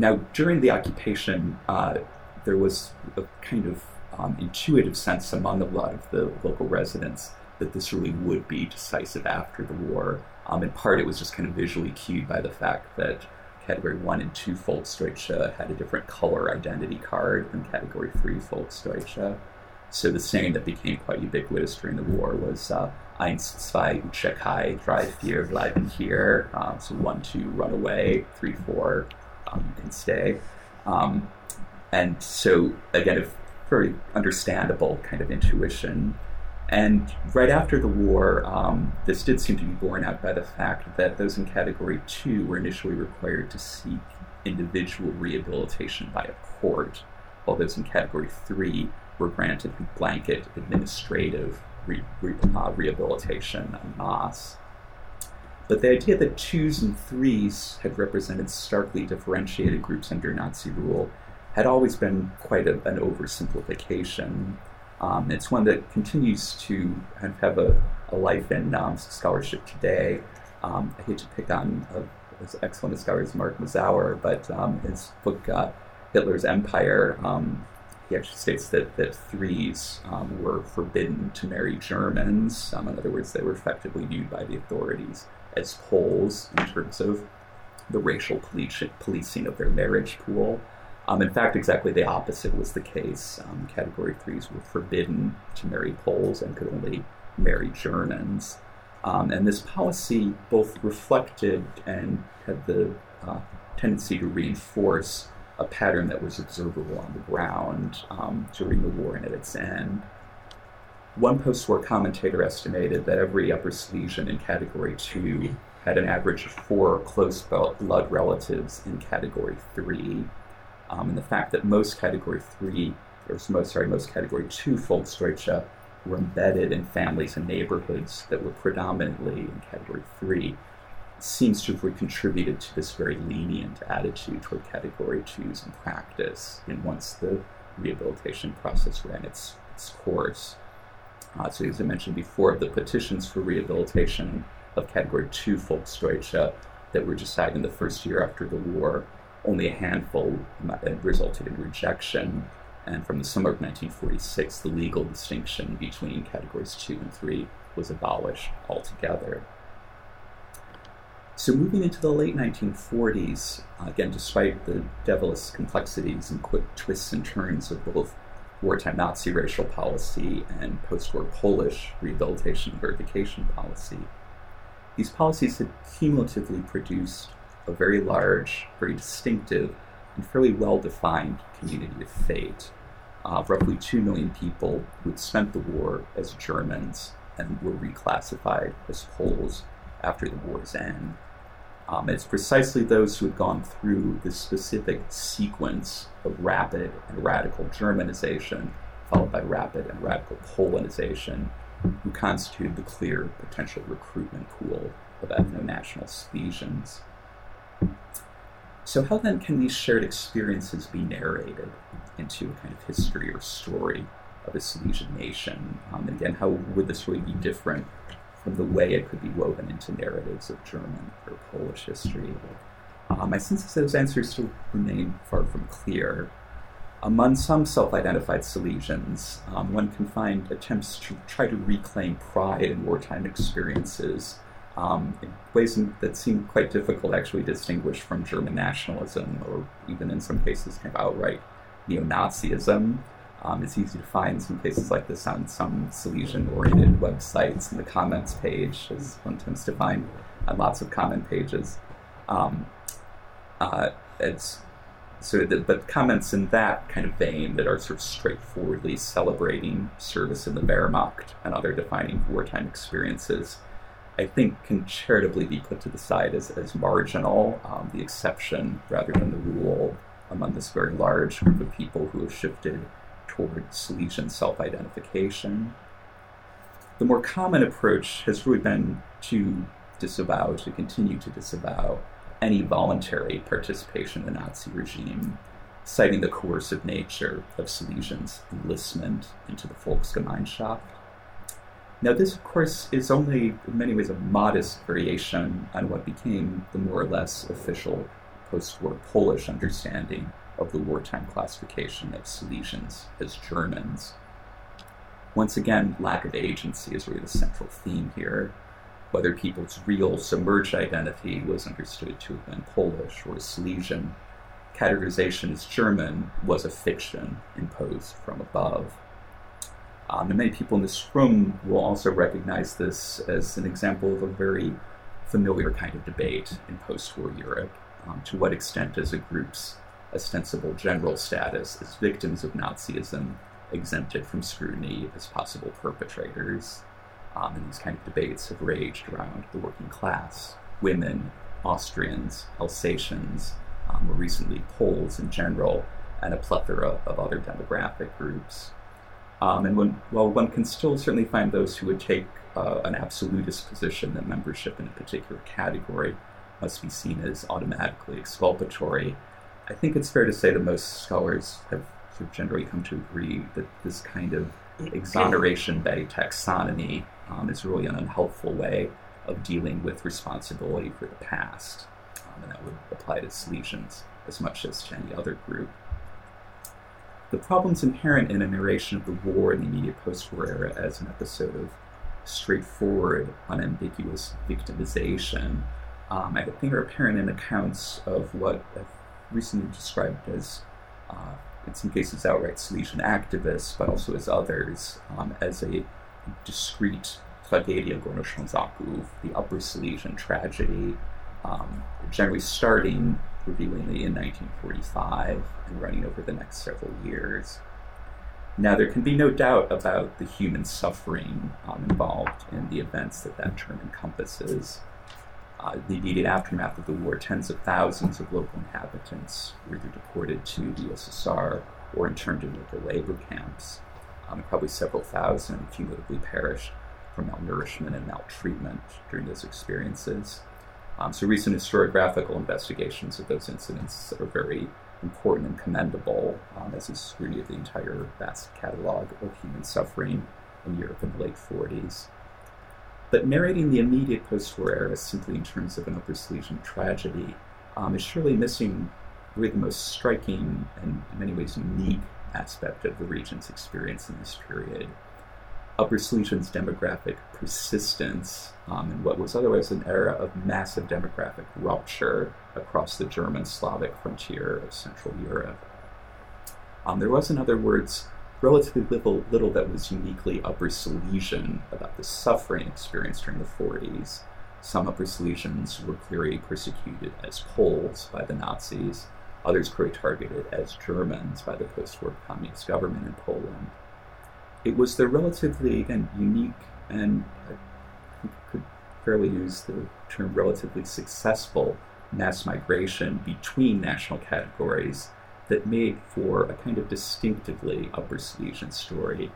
now, during the occupation, uh, there was a kind of um, intuitive sense among a lot of the local residents that this really would be decisive after the war. Um, in part, it was just kind of visually cued by the fact that Category 1 and 2 Volksdeutsche had a different color identity card than Category 3 Volksdeutsche. So the saying that became quite ubiquitous during the war was uh, Eins, zwei, uciekaj, drei, vier, bleiben hier. Um, so 1, 2, run away, 3, 4, um, can stay. Um, and so, again, a very understandable kind of intuition and right after the war, um, this did seem to be borne out by the fact that those in Category 2 were initially required to seek individual rehabilitation by a court, while those in Category 3 were granted blanket administrative re- re- uh, rehabilitation en masse. But the idea that twos and threes had represented starkly differentiated groups under Nazi rule had always been quite a, an oversimplification. Um, it's one that continues to have a, a life in um, scholarship today. Um, I hate to pick on a, as excellent a scholar as Mark Mazower, but um, his book uh, Hitler's Empire, um, he actually states that, that threes um, were forbidden to marry Germans. in other words, they were effectively viewed by the authorities as Poles in terms of the racial policing of their marriage pool. Um, in fact, exactly the opposite was the case. Um, category threes were forbidden to marry Poles and could only marry Germans. Um, and this policy both reflected and had the uh, tendency to reinforce a pattern that was observable on the ground um, during the war and at its end. One post war commentator estimated that every Upper Silesian in Category 2 had an average of four close blood relatives in Category 3. Um, and the fact that most Category 3, or most, sorry, most Category 2 Volksdeutsche were embedded in families and neighborhoods that were predominantly in Category 3 seems to have contributed to this very lenient attitude toward Category 2s in practice and once the rehabilitation process ran its, its course. Uh, so, as I mentioned before, the petitions for rehabilitation of Category 2 Volksdeutsche that were decided in the first year after the war, only a handful resulted in rejection. And from the summer of 1946, the legal distinction between Categories 2 and 3 was abolished altogether. So, moving into the late 1940s, again, despite the devilish complexities and quick twists and turns of both wartime Nazi racial policy and post war Polish rehabilitation and verification policy, these policies had cumulatively produced a very large, very distinctive, and fairly well defined community of fate. Uh, roughly 2 million people who had spent the war as Germans and were reclassified as Poles after the war's end. Um, it's precisely those who had gone through this specific sequence of rapid and radical Germanization, followed by rapid and radical Polonization, who constituted the clear potential recruitment pool of ethno-national Silesians. So how then can these shared experiences be narrated into a kind of history or story of a Silesian nation? Um, and again, how would this really be different from the way it could be woven into narratives of German or Polish history? Um, my sense is those answers still remain far from clear. Among some self identified Silesians, um, one can find attempts to try to reclaim pride in wartime experiences um, in ways that seem quite difficult actually distinguish from German nationalism or even in some cases kind of outright neo Nazism. Um, it's easy to find some places like this on some Silesian oriented websites in the comments page, as one tends to find on lots of comment pages. Um, uh, it's so the, but comments in that kind of vein that are sort of straightforwardly celebrating service in the Wehrmacht and other defining wartime experiences, I think can charitably be put to the side as, as marginal, um, the exception rather than the rule among this very large group of people who have shifted toward Silesian self identification. The more common approach has really been to disavow, to continue to disavow any voluntary participation in the Nazi regime, citing the coercive nature of Silesians' enlistment into the Volksgemeinschaft. Now, this, of course, is only in many ways a modest variation on what became the more or less official post war Polish understanding of the wartime classification of Silesians as Germans. Once again, lack of agency is really the central theme here whether people's real submerged identity was understood to have been Polish or Silesian. Categorization as German was a fiction imposed from above. Um, and many people in this room will also recognize this as an example of a very familiar kind of debate in post war Europe. Um, to what extent is a group's ostensible general status as victims of Nazism exempted from scrutiny as possible perpetrators? Um, and these kind of debates have raged around the working class, women, Austrians, Alsatians, um, more recently Poles in general, and a plethora of other demographic groups. Um, and when, while one can still certainly find those who would take uh, an absolutist position that membership in a particular category must be seen as automatically exculpatory, I think it's fair to say that most scholars have sort of generally come to agree that this kind of exoneration by taxonomy um, is really an unhelpful way of dealing with responsibility for the past. Um, and that would apply to Silesians as much as to any other group. The problems inherent in a narration of the war in the immediate post war era as an episode of straightforward, unambiguous victimization, um, I think are apparent in accounts of what I've recently described as, uh, in some cases, outright Silesian activists, but also as others, um, as a discrete Tragedia Gornoślązaków, the Upper Silesian tragedy, um, generally starting revealingly in 1945 and running over the next several years. Now, there can be no doubt about the human suffering um, involved in the events that that term encompasses. Uh, the immediate aftermath of the war, tens of thousands of local inhabitants were either deported to the USSR or interned in local labor camps. Um, probably several thousand cumulatively perished from malnourishment and maltreatment during those experiences. Um, so, recent historiographical investigations of those incidents are very important and commendable um, as a scrutiny of the entire vast catalog of human suffering in Europe in the late 40s. But narrating the immediate post war era simply in terms of an Upper Silesian tragedy um, is surely missing really the most striking and, in many ways, unique aspect of the region's experience in this period. Upper Silesian's demographic persistence um, in what was otherwise an era of massive demographic rupture across the German Slavic frontier of Central Europe. Um, there was, in other words, relatively little, little that was uniquely Upper Silesian about the suffering experienced during the 40s. Some Upper Silesians were clearly persecuted as Poles by the Nazis, others clearly targeted as Germans by the post war communist government in Poland it was the relatively, again, unique and uh, I could fairly use the term relatively successful mass migration between national categories that made for a kind of distinctively Upper Silesian story,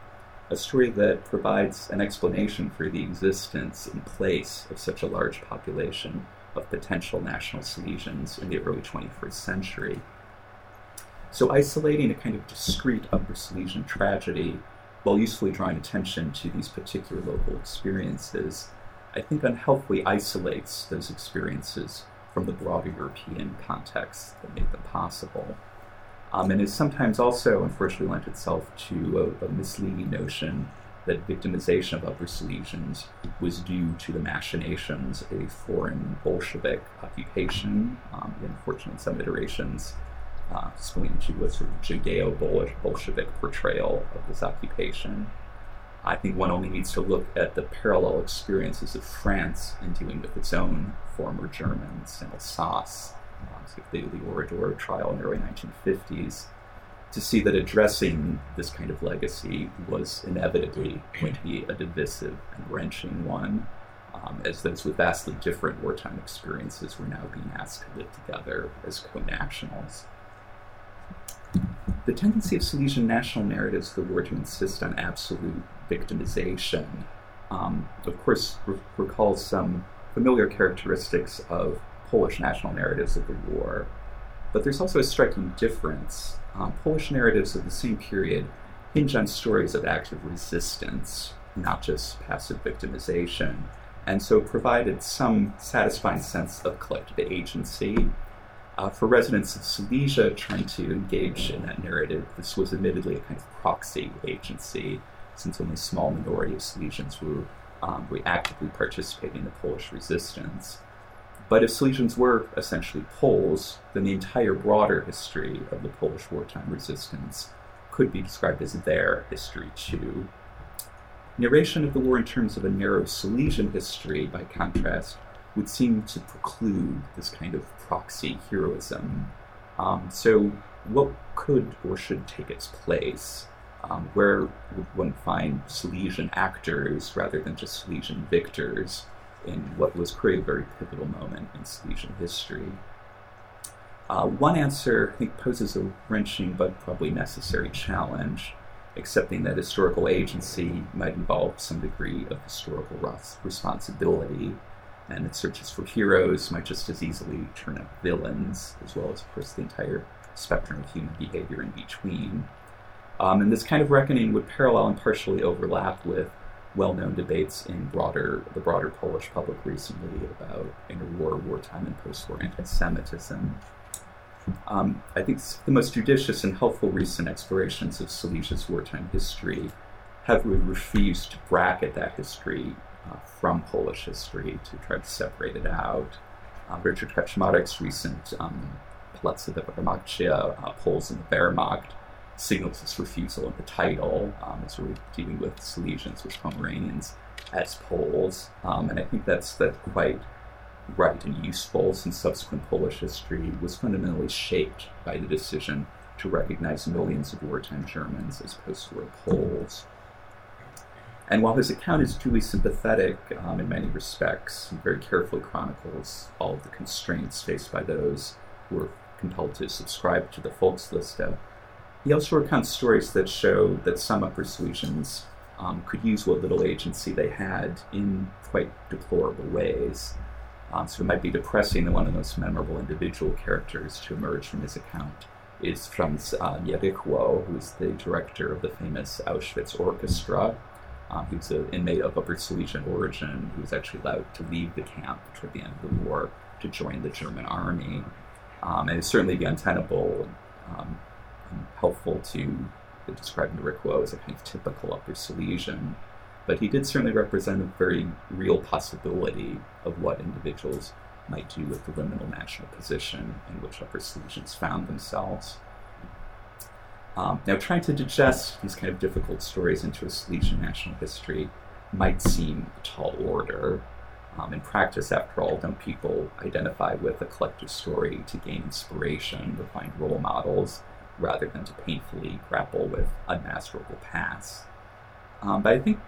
a story that provides an explanation for the existence and place of such a large population of potential national Silesians in the early 21st century. So, isolating a kind of discrete Upper Silesian tragedy while usefully drawing attention to these particular local experiences, I think unhelpfully isolates those experiences from the broader European context that made them possible. Um, and is sometimes also, unfortunately, lent itself to a, a, misleading notion that victimization of Upper Silesians was due to the machinations of a foreign Bolshevik occupation. Um, unfortunately, in some iterations, uh, swinging to a sort of Judeo-Bolshevik portrayal of this occupation. I think one only needs to look at the parallel experiences of France in dealing with its own former Germans in Alsace, the, the trial in the early 1950s, to see that addressing this kind of legacy was inevitably going to be a divisive and wrenching one, um, as those with vastly different wartime experiences were now being asked to live together as co nationals. The tendency of Silesian national narratives of the war to insist on absolute victimization, um, of course, re- recalls some familiar characteristics of Polish national narratives of the war. But there's also a striking difference. Um, Polish narratives of the same period hinge on stories of active resistance, not just passive victimization, and so provided some satisfying sense of collective agency uh, for residents of Silesia trying to engage in that narrative, this was admittedly a kind of proxy agency, since only a small minority of Silesians were, um, were actively participating in the Polish resistance. But if Silesians were essentially Poles, then the entire broader history of the Polish wartime resistance could be described as their history too. Narration of the war in terms of a narrow Silesian history, by contrast, would seem to preclude this kind of proxy heroism. Um, so, what could or should take its place? Um, where would one find Silesian actors rather than just Silesian victors in what was clearly a very pivotal moment in Silesian history? Uh, one answer, I think, poses a wrenching but probably necessary challenge, accepting that historical agency might involve some degree of historical responsibility and its searches for heroes might just as easily turn up villains, as well as, of course, the entire spectrum of human behavior in between. Um, and this kind of reckoning would parallel and partially overlap with well-known debates in broader the broader Polish public recently about interwar, wartime, and post-war anti-Semitism. Um, I think the most judicious and helpful recent explorations of Silesia's wartime history have refused to bracket that history uh, from Polish history to try to separate it out. Uh, Richard Kaczmarek's recent um, Polacy w Wehrmachcie, uh, Poles in the Wehrmacht, signals this refusal in the title, um, as we're dealing with Silesians, with Pomeranians. as Poles, um, and I think that's that quite right and useful since subsequent Polish history was fundamentally shaped by the decision to recognize millions of wartime Germans as post-war Poles. And while his account is truly sympathetic um, in many respects, he very carefully chronicles all of the constraints faced by those who were compelled to subscribe to the Volksliste. He also recounts stories that show that some Upper Silesians um, could use what little agency they had in quite deplorable ways. Um, so it might be depressing that one of the most memorable individual characters to emerge from his account is Franz uh, Nierychlo, who's the director of the famous Auschwitz Orchestra. Um, he was an inmate of Upper Silesian origin who was actually allowed to leave the camp toward the end of the war to join the German army. Um, and it certainly be untenable um, helpful to describe Nierychlo as a kind of typical Upper Silesian but he did certainly represent a very real possibility of what individuals might do with the liminal national position in which Upper Silesians found themselves. Um, now, trying to digest these kind of difficult stories into a Silesian national history might seem a tall order. Um, in practice, after all, don't people identify with a collective story to gain inspiration, to find role models, rather than to painfully grapple with unmasterable pasts? Um, but I think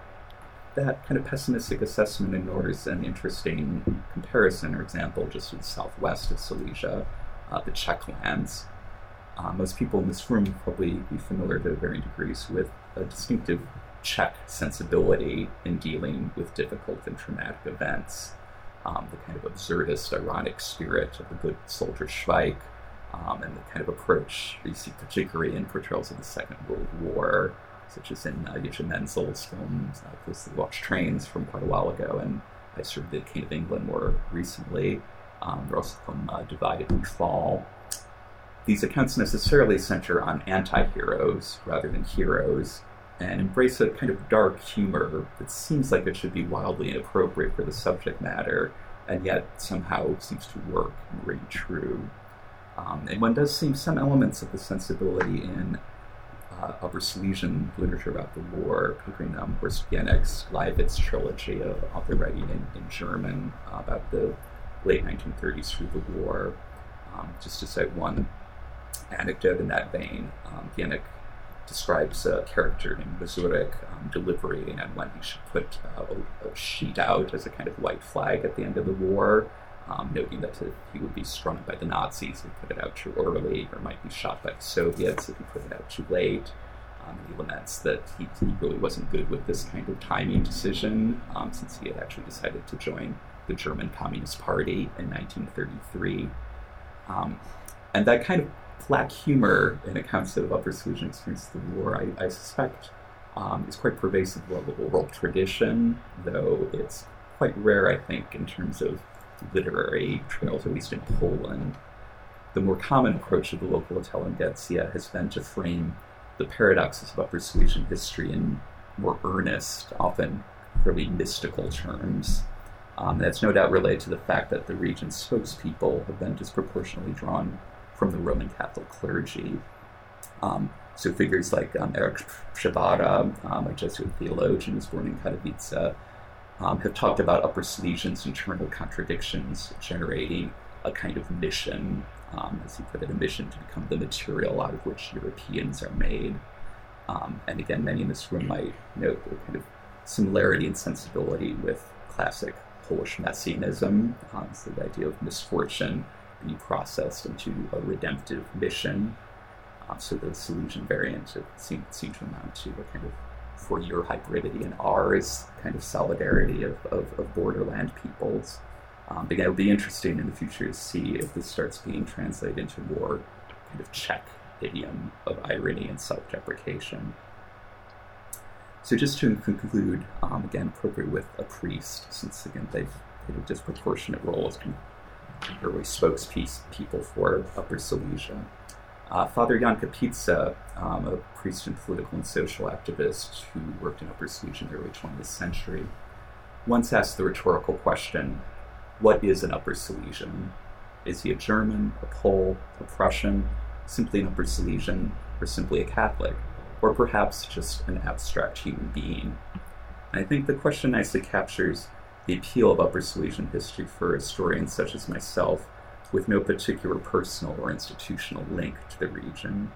that kind of pessimistic assessment ignores an interesting comparison or example just to the southwest of Silesia, uh, the Czech lands. Uh, most people in this room will probably be familiar to varying degrees with a distinctive Czech sensibility in dealing with difficult and traumatic events. Um, the kind of absurdist, ironic spirit of the good soldier Schweik, um, and the kind of approach you see particularly in portrayals of the Second World War, such as in uh, Jiří Menzel's films. I recently watched Trains from quite a while ago, and I of did King of England more recently. Um, are also from uh, Divided We Fall. These accounts necessarily center on anti-heroes rather than heroes, and embrace a kind of dark humor that seems like it should be wildly inappropriate for the subject matter, and yet somehow seems to work and ring true. Um, and one does see some elements of the sensibility in uh, Upper Silesian literature about the war, including um, Horst Bienek's Gleiwitz trilogy of author writing in, in German uh, about the late 1930s through the war. Um, just to cite one anecdote in that vein, um, describes a character named Mazurek um, deliberating on when he should put uh, a, a, sheet out as a kind of white flag at the end of the war, um, noting that he would be struck by the Nazis if he put it out too early, or might be shot by the Soviets if he put it out too late. Um, he laments that he, he, really wasn't good with this kind of timing decision, um, since he had actually decided to join the German Communist Party in 1933. Um, and that kind of black humor in accounts of Upper Silesian experience of the war, I, I suspect, um, is quite pervasive of the oral tradition, though it's quite rare, I think, in terms of literary trails, at least in Poland. The more common approach of the local intelligentsia has been to frame the paradoxes of Upper Silesian history in more earnest, often fairly mystical terms. Um, that's no doubt related to the fact that the region's spokespeople have been disproportionately drawn from the Roman Catholic clergy. Um, so figures like um, Erich Przywara, um, a Jesuit theologian was born in Katowice, um, have talked about Upper Silesian's internal contradictions generating a kind of mission, um, as he put it, a mission to become the material out of which Europeans are made. Um, and again, many in this room might note the kind of similarity and sensibility with classic Polish messianism, um, so the idea of misfortune being processed into a redemptive mission. Um, so the Silesian variant seemed, seemed to amount to a kind of for your hybridity and ours kind of solidarity of, of, of borderland peoples. Um, but yeah, it'll be interesting in the future to see if this starts being translated into more kind of Czech idiom of irony and self-deprecation. So just to conclude, um, again, appropriate with a priest, since again they've played a disproportionate role as kind of spokespeople for Upper Silesia. Uh, Father Jan Kapica, um, a priest and political and social activist who worked in Upper Silesia in the early 20th century, once asked the rhetorical question what is an Upper Silesian? Is he a German, a Pole, a Prussian, simply an Upper Silesian, or simply a Catholic, or perhaps just an abstract human being? I think the question nicely captures the appeal of Upper Silesian history for historians such as myself, with no particular personal or institutional link to the region.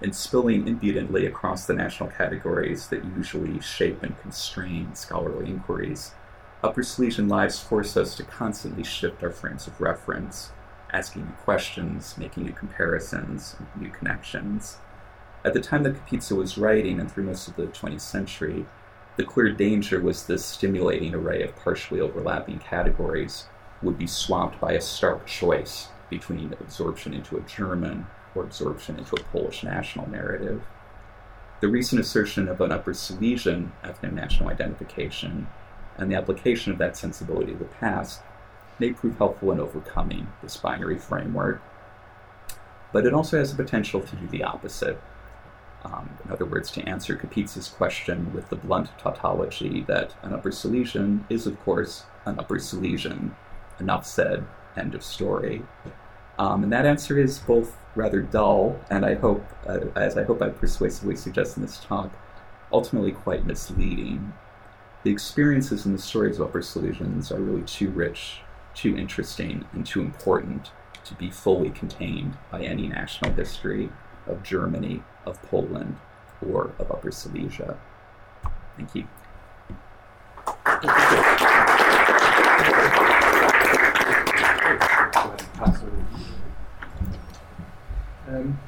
In spilling impudently across the national categories that usually shape and constrain scholarly inquiries, Upper Silesian lives force us to constantly shift our frames of reference, asking new questions, making new comparisons, new connections. At the time that Kapica was writing, and through most of the 20th century, the clear danger was this stimulating array of partially overlapping categories would be swamped by a stark choice between absorption into a German or absorption into a Polish national narrative. The recent assertion of an Upper Silesian ethnic national identification and the application of that sensibility to the past may prove helpful in overcoming this binary framework. But it also has the potential to do the opposite. Um, in other words, to answer Kapica's question with the blunt tautology that an Upper Silesian is, of course, an Upper Silesian. Enough said, end of story. Um, and that answer is both rather dull, and I hope, uh, as I hope I persuasively suggest in this talk, ultimately quite misleading. The experiences and the stories of Upper Silesians are really too rich, too interesting, and too important to be fully contained by any national history of Germany, of Poland, or of Upper Silesia. Thank you. Um,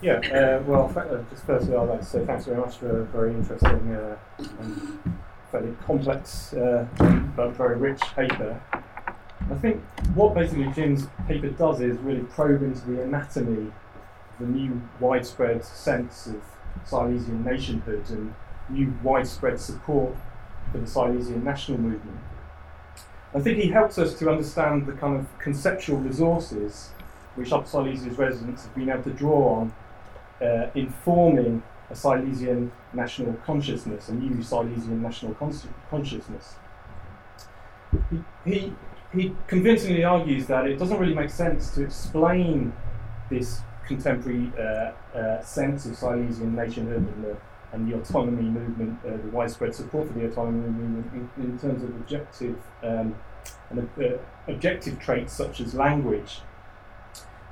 yeah, uh, well, uh, just firstly, I'd like to say thanks very much for a very interesting uh, and fairly complex uh, but very rich paper. I think what basically Jim's paper does is really probe into the anatomy of the new widespread sense of Silesian nationhood and new widespread support for the Silesian national movement. I think he helps us to understand the kind of conceptual resources which Upper Silesia's residents have been able to draw on uh, in forming a Silesian national consciousness, a new Silesian national consciousness. He, he, he convincingly argues that it doesn't really make sense to explain this contemporary uh, uh, sense of Silesian nationhood and the, and the autonomy movement, uh, the widespread support for the autonomy movement in, in terms of objective um, and uh, objective traits such as language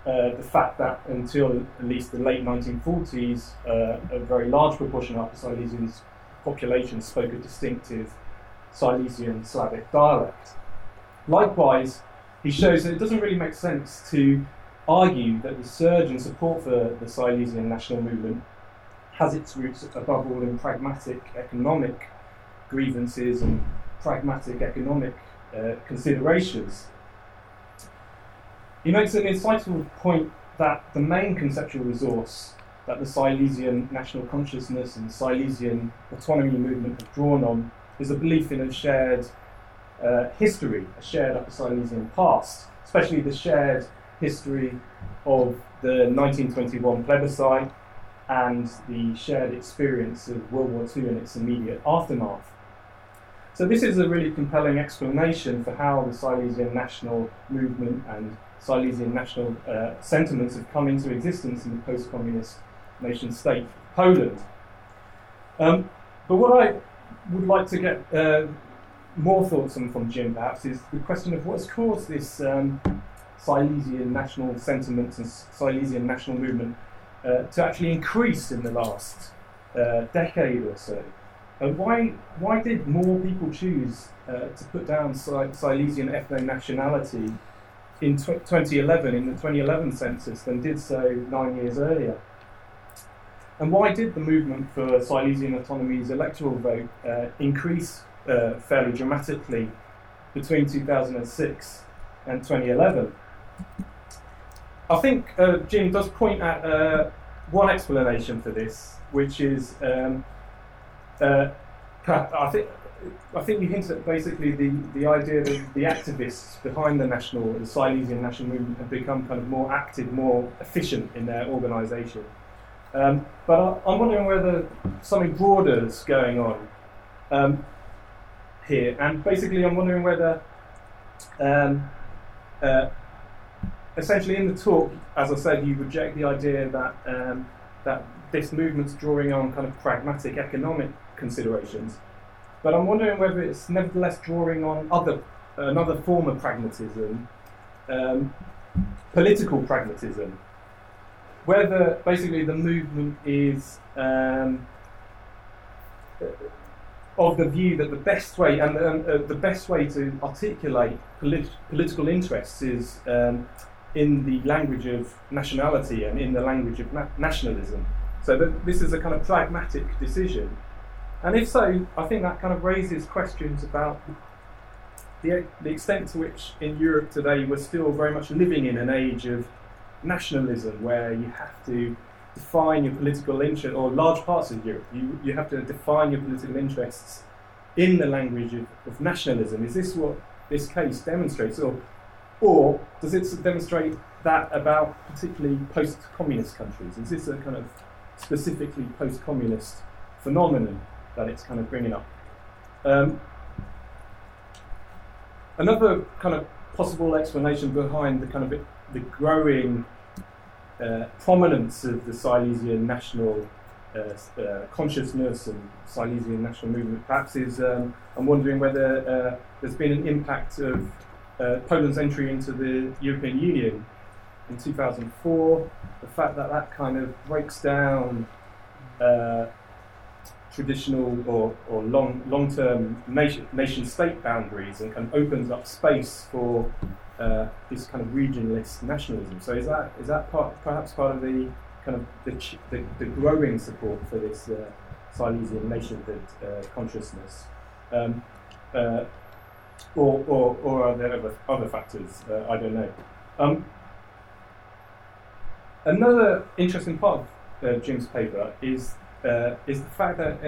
uh, the fact that until at least the late 1940s, uh, a very large proportion of Upper Silesian's population spoke a distinctive Silesian Slavic dialect. Likewise, he shows that it doesn't really make sense to argue that the surge in support for the Silesian national movement has its roots above all in pragmatic economic grievances and pragmatic economic uh, considerations. He makes an insightful point that the main conceptual resource that the Silesian national consciousness and Silesian autonomy movement have drawn on is a belief in a shared uh, history, a shared Upper Silesian past, especially the shared history of the 1921 plebiscite and the shared experience of World War II and its immediate aftermath. So, this is a really compelling explanation for how the Silesian national movement and Silesian national uh, sentiments have come into existence in the post communist nation state Poland. Um, but what I would like to get uh, more thoughts on from Jim perhaps is the question of what's caused this um, Silesian national sentiments and Silesian national movement uh, to actually increase in the last uh, decade or so. And why, why did more people choose uh, to put down Silesian ethno nationality in 2011, in the 2011 census, than did so nine years earlier. And why did the movement for Silesian autonomy's electoral vote uh, increase uh, fairly dramatically between 2006 and 2011? I think uh, Jim does point at uh, one explanation for this, which is um, uh, I think I think we hinted at basically the, the idea that the activists behind the national, the Silesian national movement have become kind of more active, more efficient in their organisation. Um, but I, am wondering whether something broader is going on um, here. And basically, I'm wondering whether, um, uh, essentially, in the talk, as I said, you reject the idea that um, that this movement's drawing on kind of pragmatic economic considerations. But I'm wondering whether it's nevertheless drawing on other another form of pragmatism, um, political pragmatism, whether basically the movement is um, of the view that the best way and uh, the best way to articulate polit- political interests is um, in the language of nationality and in the language of na- nationalism. So that this is a kind of pragmatic decision. And if so, I think that kind of raises questions about the, the extent to which in Europe today we're still very much living in an age of nationalism where you have to define your political interest, or large parts of Europe, you, you have to define your political interests in the language of, of nationalism. Is this what this case demonstrates? Or, or does it demonstrate that about particularly post communist countries? Is this a kind of specifically post communist phenomenon that it's kind of bringing up? Um, another kind of possible explanation behind the kind of the growing uh, prominence of the Silesian national uh, uh, consciousness and Silesian national movement perhaps is um, I'm wondering whether uh, there's been an impact of uh, Poland's entry into the European Union in 2004, the fact that that kind of breaks down uh, traditional or, or long long term nation nation state boundaries and kind of opens up space for uh, this kind of regionalist nationalism. So is that is that part perhaps part of the kind of the, the, the, growing support for this uh, Silesian nationhood uh, consciousness, um, uh, or, or or are there other, other factors? Uh, I don't know. Um, another interesting part of uh, Jim's paper is is the fact that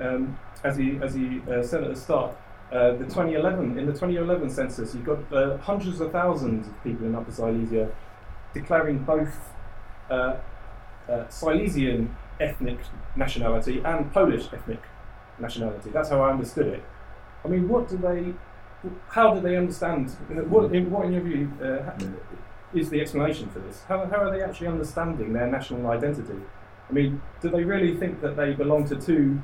um, as he as he said at the start uh, the 2011 in the 2011 census, you've got uh, hundreds of thousands of people in Upper Silesia declaring both uh, uh, Silesian ethnic nationality and Polish ethnic nationality. That's how I understood it. I mean, what do they? How do they understand? What, in, what in your view uh, is the explanation for this? How, how are they actually understanding their national identity? I mean, do they really think that they belong to two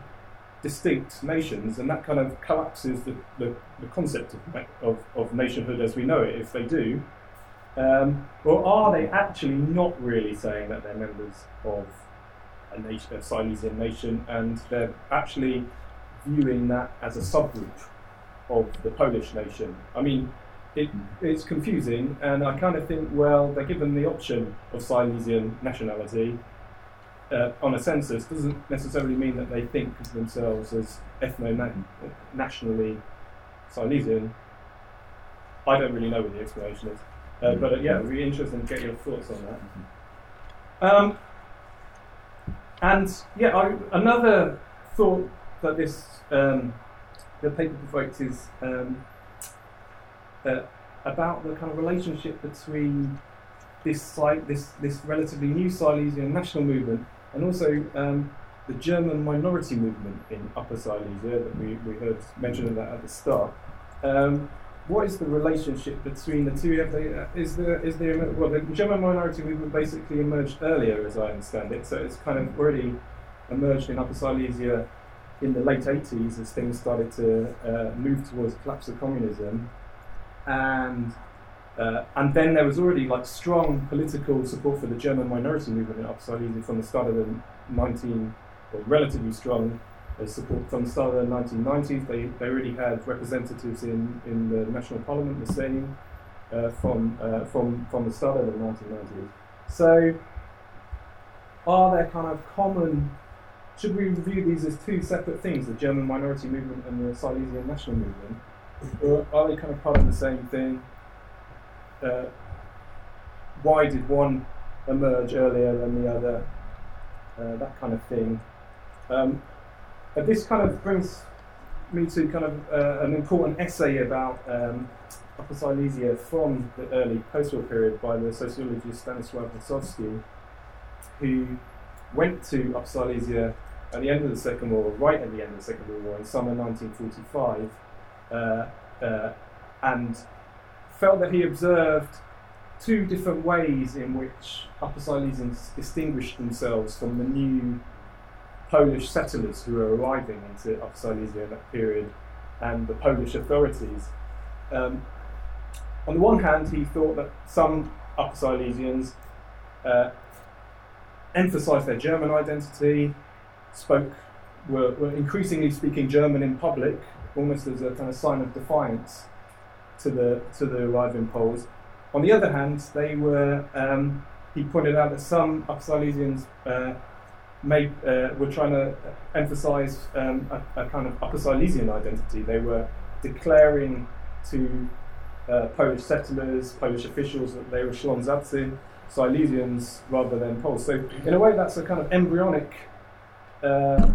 distinct nations, and that kind of collapses the, the, the concept of, of, of, nationhood as we know it, if they do. Um, or are they actually not really saying that they're members of a, nation, a Silesian nation, and they're actually viewing that as a subgroup of the Polish nation? I mean, it, it's confusing, and I kind of think, well, they're given the option of Silesian nationality, uh, on a census doesn't necessarily mean that they think of themselves as ethno-nationally Silesian. I don't really know what the explanation is, uh, mm-hmm. but uh, yeah, it'd be interesting to get your thoughts on that. Mm-hmm. Um, and yeah, I, another thought that this um, the paper provoked is um, uh, about the kind of relationship between this site this this relatively new Silesian national movement and also um, the German minority movement in Upper Silesia that we, we heard mentioned that at the start. Um, what is the relationship between the two? They, uh, is there is there well the German minority movement basically emerged earlier, as I understand it, so it's kind of already emerged in Upper Silesia in the late 80s as things started to uh, move towards collapse of communism, and uh, and then there was already like strong political support for the German minority movement in Upper Silesia from the start of the 19, or relatively strong uh, support from the start of the 1990s. They, they already had representatives in, in the national parliament, the Sejm, uh, from, uh, from, from the start of the 1990s. So, are there kind of common should we review these as two separate things, the German minority movement and the Silesian national movement? Or are they kind of part of the same thing? uh, why did one emerge earlier than the other, uh, that kind of thing. Um, but this kind of brings me to kind of uh, an important essay about um, Upper Silesia from the early post-war period by the sociologist Stanisław Ossowski, who went to Upper Silesia at the end of the Second World War, right at the end of the Second World War, in summer 1945, uh, uh, and felt that he observed two different ways in which Upper Silesians distinguished themselves from the new Polish settlers who were arriving into Upper Silesia in that period and the Polish authorities. Um, on the one hand, he thought that some Upper Silesians uh, emphasized their German identity, spoke, were, were increasingly speaking German in public, almost as a kind of sign of defiance to the to the arriving Poles. On the other hand, they were. Um, he pointed out that some Upper Silesians uh, made, uh, were trying to emphasise um, a, a, kind of Upper Silesian identity. They were declaring to uh, Polish settlers, Polish officials that they were Ślązacy, Silesians rather than Poles. So in a way, that's a kind of embryonic. Uh,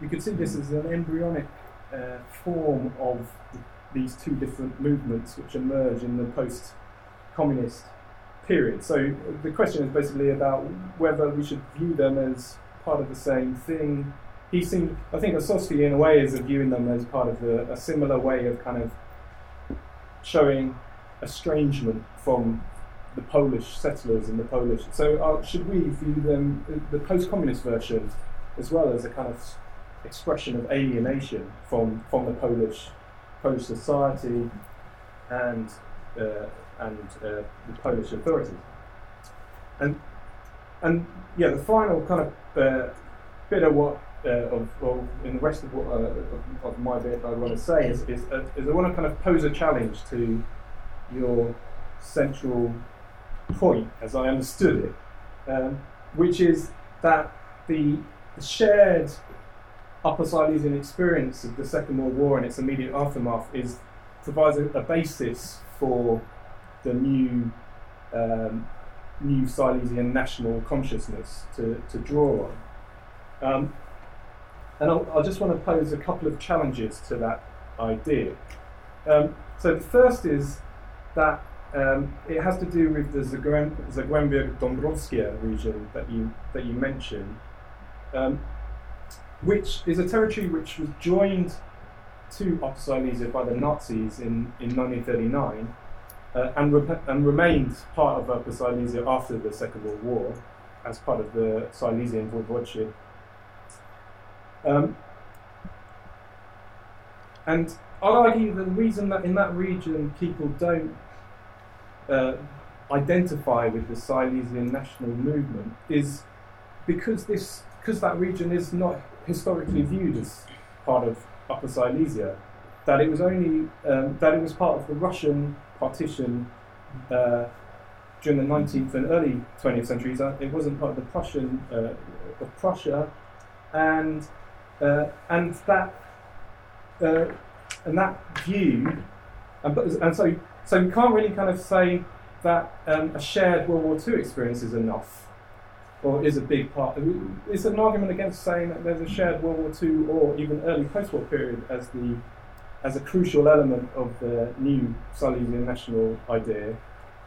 you could see this as an embryonic uh, form of these two different movements which emerge in the post-communist period. So the question is basically about whether we should view them as part of the same thing. He seemed, I think, Ossowski in a way is viewing them as part of the, a similar way of kind of showing estrangement from the Polish settlers and the Polish. So uh, should we view them, the post-communist version, as well as a kind of expression of alienation from from the Polish Polish society and uh, and uh, the Polish authorities. And and yeah, the final kind of uh, bit of what uh, of, of, in the rest of what uh, of, of, my bit I want to say is is, uh, is I want to kind of pose a challenge to your central point, as I understood it, um, which is that the shared Upper Silesian experience of the Second World War and its immediate aftermath is provides a, a basis for the new um, new Silesian national consciousness to, to draw on. Um, and i just want to pose a couple of challenges to that idea. Um, so the first is that um, it has to do with the Zagłębie-Dąbrowskie region that you that you mentioned, um, which is a territory which was joined to Upper Silesia by the Nazis in, in 1939 uh, and, re- and remained part of Upper Silesia after the Second World War as part of the Silesian Voivodeship. Um, and I'd argue that the reason that in that region people don't uh, identify with the Silesian national movement is because this because that region is not historically viewed as part of Upper Silesia. That it was only um, that it was part of the Russian partition uh, during the 19th and early 20th centuries. It wasn't part of the Prussian uh, of Prussia, and uh, and that uh, and that view, and, and so so we can't really kind of say that um, a shared World War II experience is enough, or is a big part. It's an argument against saying that there's a shared World War II or even early post-war period as the as a crucial element of the new Silesian national idea,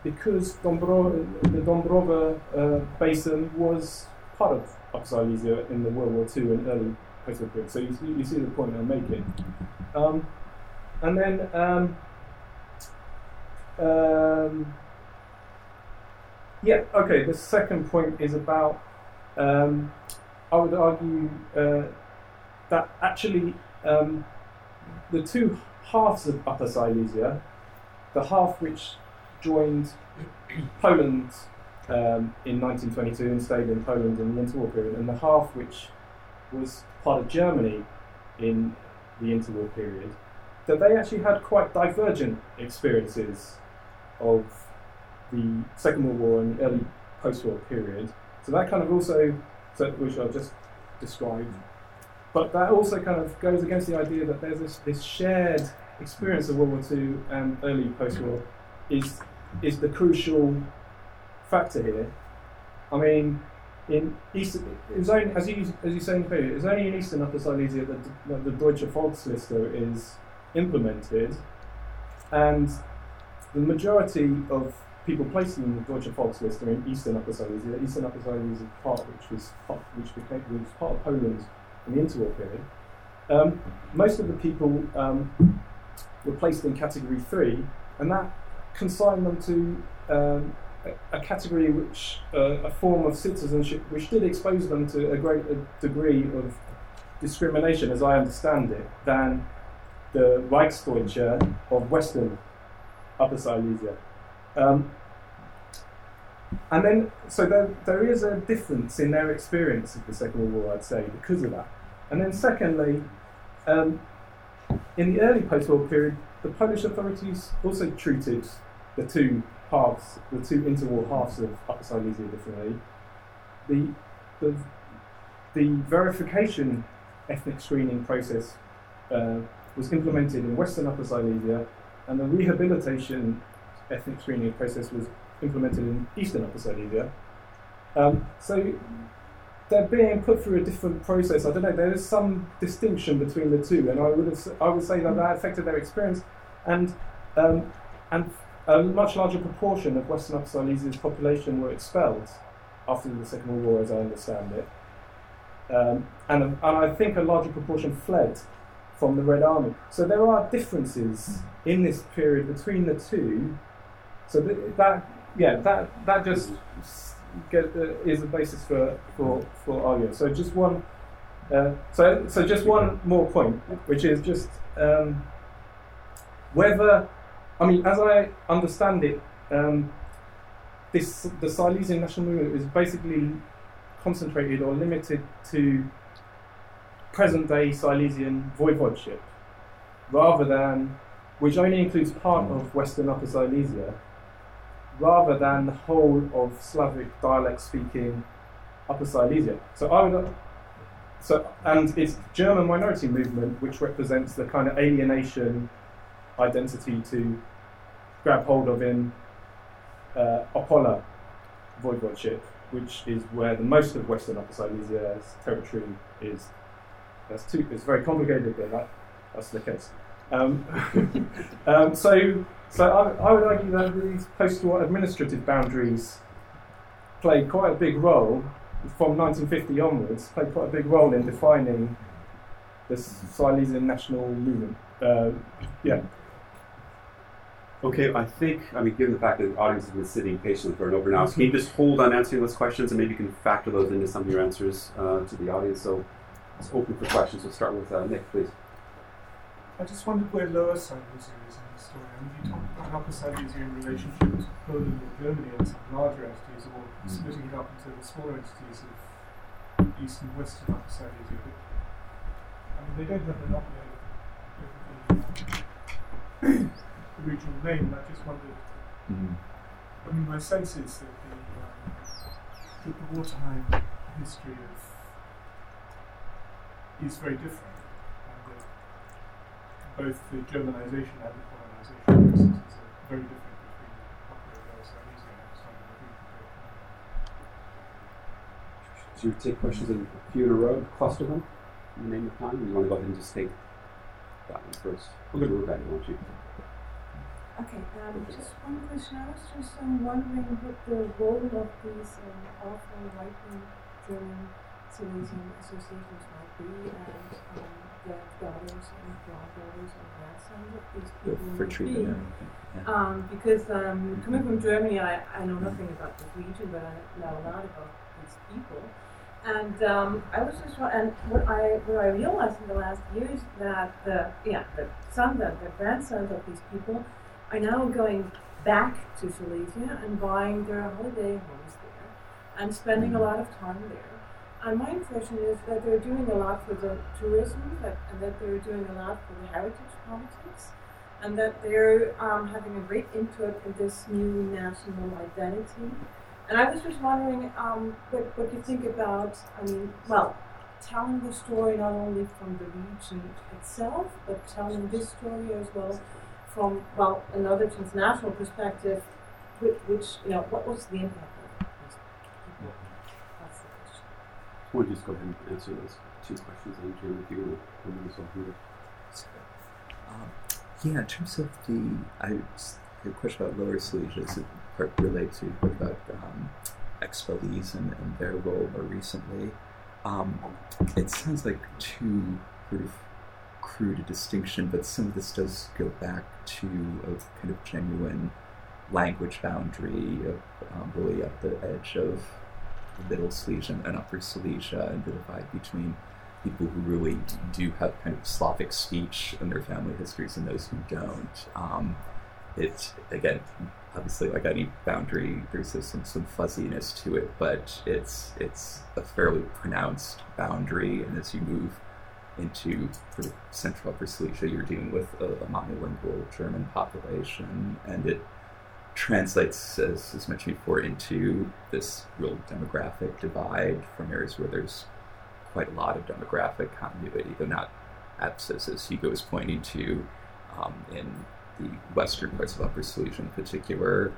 because Dombro- the Dąbrowa uh, Basin was part of Upper Silesia in the World War II and early post-war period. So you, you see the point I'm making. Um, and then. Um, um, yeah, okay, the second point is about, um, I would argue uh, that actually um, the two halves of Upper Silesia, the half which joined Poland um, in 1922 and stayed in Poland in the interwar period, and the half which was part of Germany in the interwar period, that they actually had quite divergent experiences of the Second World War and the early post-war period. So that kind of also, so, which I've just described, but that also kind of goes against the idea that there's this, this shared experience of World War II and early post-war is is the crucial factor here. I mean, in East, it was only, as you as you say in period, it's only in Eastern Upper Silesia that the, the Deutsche Volksliste is implemented, and the majority of people placed in the Deutsche Volksliste in Eastern Upper Silesia. Eastern Upper Silesia is a part which was part, which became was part of Poland in the interwar period. Um, most of the people um, were placed in Category Three, and that consigned them to um, a, a category which uh, a form of citizenship which did expose them to a greater degree of discrimination, as I understand it, than the Reichsdeutsche of Western Upper Silesia. Um, and then, so there, there is a difference in their experience of the Second World War, I'd say, because of that. And then, secondly, um, in the early post war period, the Polish authorities also treated the two halves, the two interwar halves of Upper Silesia differently. The, the, the verification ethnic screening process uh, was implemented in Western Upper Silesia, and the rehabilitation ethnic screening process was implemented in Eastern Upper Silesia. Um, so they're being put through a different process. I don't know. There is some distinction between the two, and I would have, I would say that that affected their experience, and um, and a much larger proportion of Western Upper Silesia's population were expelled after the Second World War, as I understand it, um, and and I think a larger proportion fled from the Red Army. So there are differences in this period between the two. So that yeah that that just get the, is a basis for for for argument. So just one. Uh, so so just one more point, which is just um, whether I mean, as I understand it, um, this the Silesian national movement is basically concentrated or limited to present-day Silesian voivodeship, rather than which only includes part of Western Upper Silesia, rather than the whole of Slavic dialect-speaking Upper Silesia. So I would. So and it's German minority movement which represents the kind of alienation identity to grab hold of in uh, Opole voivodeship, which is where the most of Western Upper Silesia's territory is. That's too. It's very complicated, but that, that's the case. Um, um, so, so I, I, would argue that these post-war administrative boundaries played quite a big role from 1950 onwards. Played quite a big role in defining the Silesian national movement. Uh, yeah. Okay, I think, I mean, given the fact that the audience has been sitting patiently for an over now, can you just hold on answering those questions and maybe you can factor those into some of your answers uh, to the audience? So it's open for questions. We'll start with uh, Nick, please. I just wondered where Lower Silesia is in the story. I you talk about Upper Silesia in relationship to Poland or Germany and some larger entities, or mm. splitting it up into the smaller entities of East and Western Upper Silesia. But, I mean, they don't have monopoly over the regional name, I just wondered. Mm-hmm. I mean, my sense is that the, um, that the wartime history of is very different, and both the Germanization and the colonization processes are very different between Upper and Silesia and some of the So you take questions in a few in a row, cluster them in the name of time, or you want to go ahead and just take that one first? We'll go to Rebecca, won't you? Okay, um, just one question. I was just um, wondering what the role of these um, awful right-wing German Silesian associations might be, and um, the daughters and granddaughters and grandsons of these people for be. Yeah. Um, because um, coming from Germany, I, I know nothing about this region, but I know a lot about these people. And um, I was just and what I what I realized in the last years that the yeah the son the, the grandsons of these people are now going back to Silesia and buying their holiday homes there and spending a mm-hmm. lot of time there. And my impression is that they're doing a lot for the tourism that, and that they're doing a lot for the heritage politics and that they're um, having a great input in this new national identity. And I was just wondering um, what, what you think about, I mean, well, telling the story not only from the region itself, but telling this story as well from well another transnational perspective, which, which you know what was the impact of these people? That's the question. We'll just go ahead and answer those two questions, and Jim, if you want to us on um, yeah, in terms of the, I, the question about Lower Silesia is part related to about um, expellees and, and, their role more recently. Um, it sounds like too sort of crude a distinction, but some of this does go back to a kind of genuine language boundary, a, a um, really at the edge of Middle Silesia and Upper Silesia, and the divide between people who really do have kind of Slavic speech in their family histories and those who don't. Um, it again, obviously, like any boundary, there's some some fuzziness to it, but it's it's a fairly pronounced boundary, and as you move into central Upper Silesia, you're dealing with a, a monolingual German population, and it translates, as, as mentioned before, into this real demographic divide from areas where there's quite a lot of demographic continuity, though not abscess, as Hugo was pointing to um, in the western parts of Upper Silesia in particular.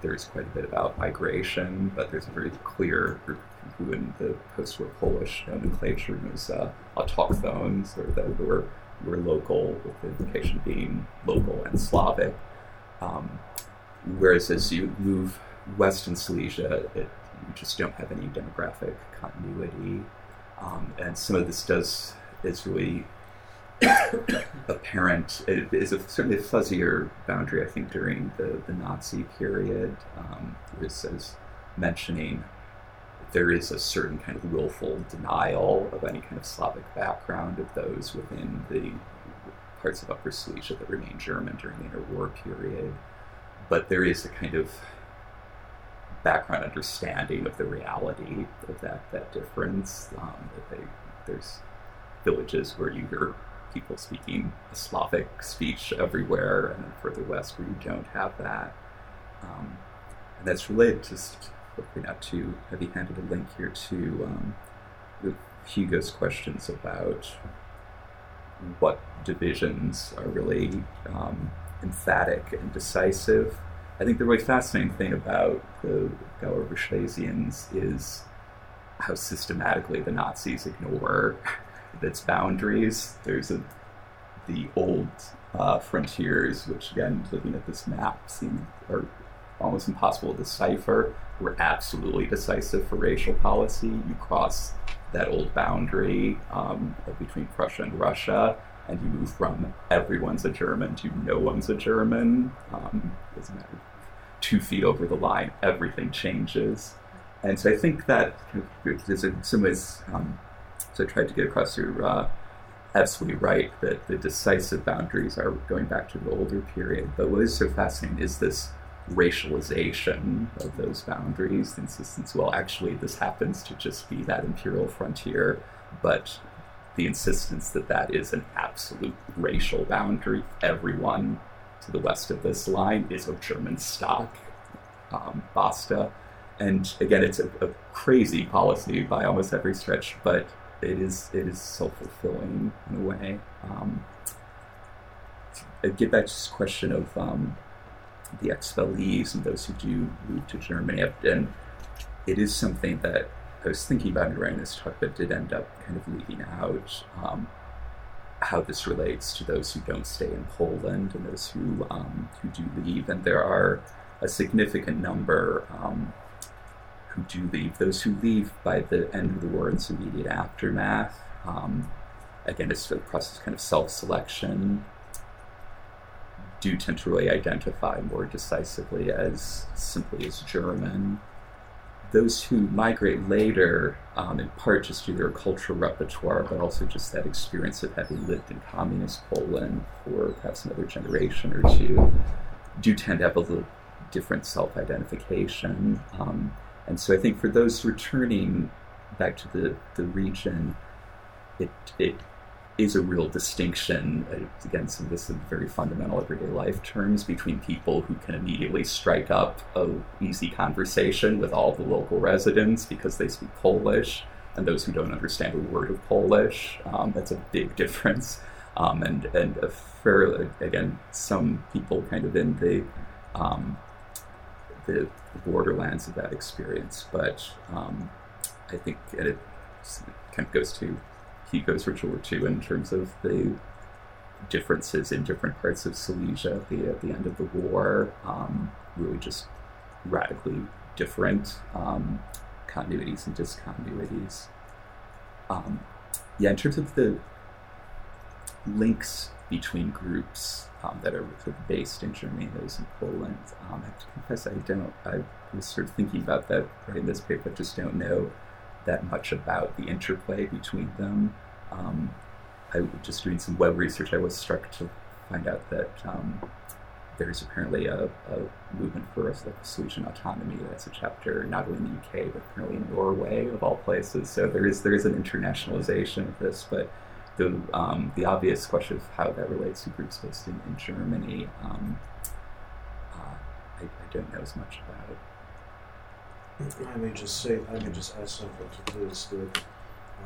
There's quite a bit about migration, but there's a very clear group people in the post-war Polish nomenclature as uh, autochthones, or that were, were local, with the implication being local and Slavic. Um, whereas as you move west in Silesia, it, you just don't have any demographic continuity. Um, and some of this does is really apparent. It is a, certainly a fuzzier boundary, I think, during the, the Nazi period. Um, as, as mentioning, there is a certain kind of willful denial of any kind of Slavic background of those within the parts of Upper Silesia that remain German during the interwar period. But there is a kind of background understanding of the reality of that, that difference. Um, that they, there's villages where you hear people speaking a Slavic speech everywhere, and then further west where you don't have that. Um, and that's related to, hopefully not too heavy-handed a link here to um, Hugo's questions about what divisions are really um, emphatic and decisive. I think the really fascinating thing about the Schlesians is how systematically the Nazis ignore its boundaries. There's a, the old uh, frontiers, which again, looking at this map, seem are almost impossible to decipher. Were absolutely decisive for racial policy. You cross that old boundary um, between Prussia and Russia, and you move from everyone's a German to no one's a German. Um, doesn't matter. Two feet over the line, everything changes. And so I think that is in some ways um, so I tried to get across you're uh, absolutely right that the decisive boundaries are going back to the older period. But what is so fascinating is this racialization of those boundaries, the insistence, well, actually, this happens to just be that imperial frontier, but the insistence that that is an absolute racial boundary. Everyone to the west of this line is of German stock. Um, basta. And again, it's a, a crazy policy by almost every stretch, but it is it is self fulfilling in a way. Um, get back to this question of um, the expellees and those who do move to Germany, and it is something that I was thinking about during this talk, but did end up kind of leaving out um, how this relates to those who don't stay in Poland and those who um, who do leave, and there are a significant number um, who do leave. Those who leave by the end of the war its immediate aftermath. Um, again, it's a process of kind of self-selection. Do tend to really identify more decisively as simply as German. Those who migrate later, um, in part just through their cultural repertoire, but also just that experience of having lived in communist Poland for perhaps another generation or two, do tend to have a little different self-identification. Um, and so I think for those returning back to the, the region, it, it is a real distinction, uh, again, some of this in very fundamental everyday life terms, between people who can immediately strike up a easy conversation with all the local residents because they speak Polish, and those who don't understand a word of Polish. Um, that's a big difference. Um, and, and a fair, again, some people kind of in the um, the, borderlands of that experience. But um, I think it kind of goes to Hugo's ritual too in terms of the differences in different parts of Silesia at the, at the end of the war, um, really just radically different um, continuities and discontinuities. Um, yeah, in terms of the links between groups um, that are sort of based in Germany those in Poland. Um, I have to confess, I don't. I was sort of thinking about that writing this paper. I just don't know that much about the interplay between them. Um, I just doing some web research. I was struck to find out that um, there's apparently a, a movement for a Southern autonomy. That's a chapter not only in the UK but apparently in Norway, of all places. So there is there is an internationalization of this, but the um, the obvious question of how that relates to groups based in, in Germany, um, uh, I, I, don't know as much about. I may just say, I may just add something to this. That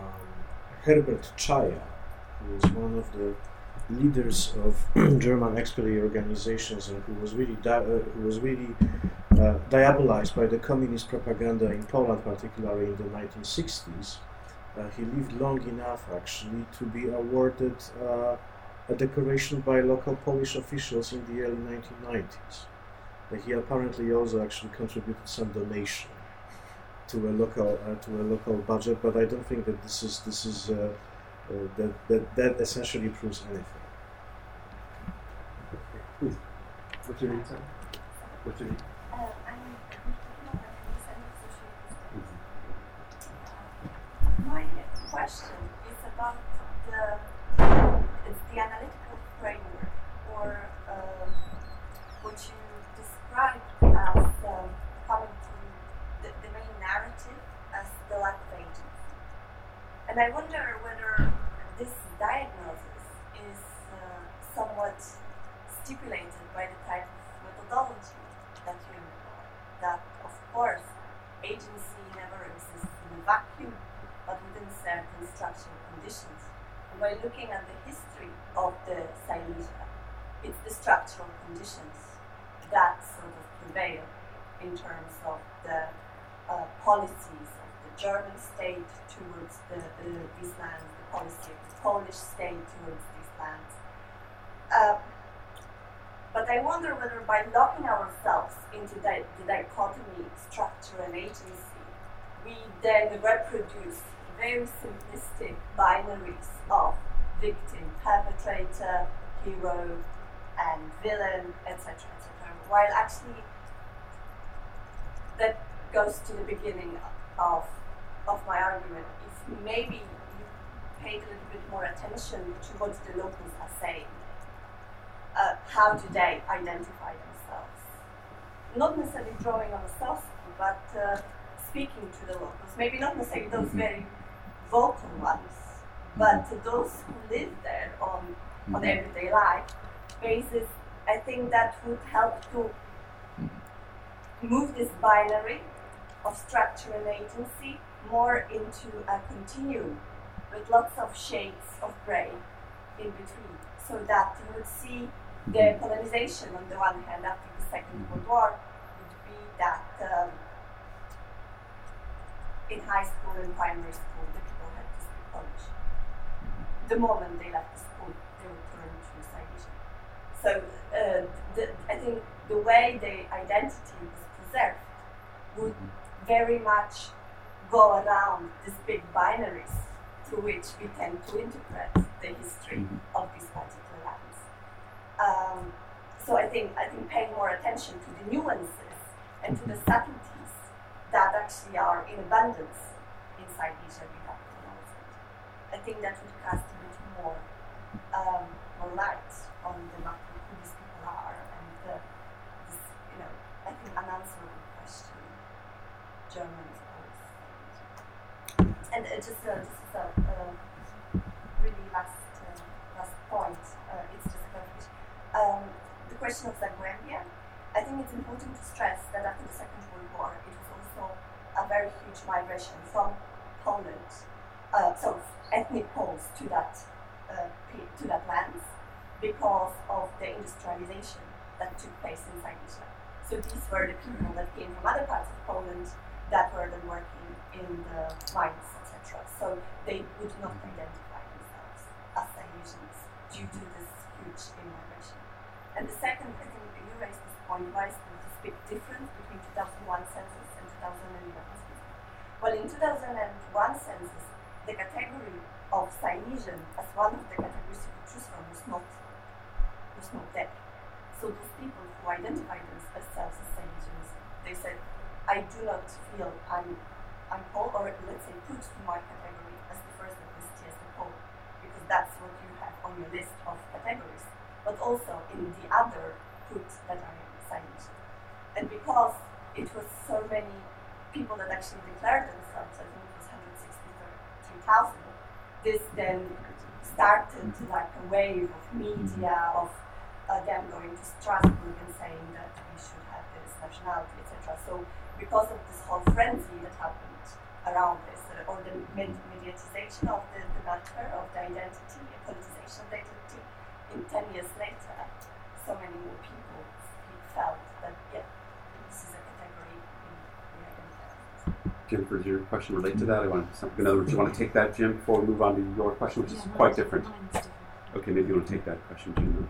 um, Herbert Czaja, who is one of the leaders of German expellee organizations and who was really uh, who was really uh, diabolized by the communist propaganda in Poland, particularly in the 1960s. Uh, he lived long enough actually to be awarded uh, a decoration by local Polish officials in the early 1990s. he apparently also actually contributed some donation to a local uh, to a local budget, but I don't think that this is this is uh, uh, that, that that essentially proves anything. Please, what's your name, sir? What's your name? My question is about the it's the analytical framework, or um, what you described as um, coming to the, the main narrative as the lack of agency. And I wonder whether this diagnosis is uh, somewhat stipulated by the type of methodology that you employ. That, of course, agency never exists in a vacuum, but within certain structural conditions. And by looking at the history of the Silesia, it's the structural conditions that sort of prevail in terms of the uh, policies of the German state towards the, the, these lands, the policy of the Polish state towards these lands. Uh, but I wonder whether by locking ourselves into the, the dichotomy structure and agency, we then reproduce very simplistic binaries of victim, perpetrator, hero, and villain, etc., etc. While actually, that goes to the beginning of of my argument. If maybe you paid a little bit more attention to what the locals are saying, uh, how do they identify themselves? Not necessarily drawing on a self but uh, speaking to the locals. Maybe not necessarily those mm-hmm. very vocal ones, but those who live there on on Mm-hmm. everyday life basis. I think that would help to move this binary of structure and agency more into a continuum with lots of shades of grey in between, so that you would see the colonization on the one hand after the Second World War would be that um, in high school and primary school the people had to speak Polish. The moment they left the school, they would turn to Silesia. So uh, the, I think the way the identity was preserved would very much go around these big binaries through which we tend to interpret the history Mhm. of these particular lands. Um, so I think I think paying more attention to the nuances and to the subtleties that actually are in abundance inside each and every capital I think that would cast a bit more um, more light on the matter who these people are and the, this, you know, I think unanswerable question Germans. And uh, just uh, just a uh, really last uh, last point, uh, it's just a clarification. Um, the question of Zagłębie, I think it's important to stress that after the Second World War, it was also a very huge migration from Poland, uh, so ethnic Poles to that uh, to that lands because of the industrialization that took place in Silesia. So these were the people that came from other parts of Poland that were then working in the mines, So they would not identify themselves as Silesians due to this huge immigration. And the second, I think you raised this point, why is there this big difference between 2001 census and 2011 census? Well, in 2001 census, the category of Silesian as one of the categories you could choose from was not was not there. So those people who identify themselves as Silesians, they said, I do not feel I'm, I'm or let's say put to my category as the first ethnicity as the Pole, because that's what you have on your list of categories, but also in the other put that I Silesian. And because it was so many people that actually declared themselves, I think it was 163,000, this then started like a wave of media, of uh, them going to Strasbourg and saying that we should have this nationality, etc. So because of this whole frenzy that happened around this, uh, or the mediatization of the, the matter, of the identity, the politicization of the identity, in 10 years later, so many more people felt that, yeah, this is a category we, we identify with. Jennifer, does your question relate to that? I want some, in other words, you want to take that, Jim, before we move on to your question, which is quite different. Okay, maybe you want to take that question, Jim.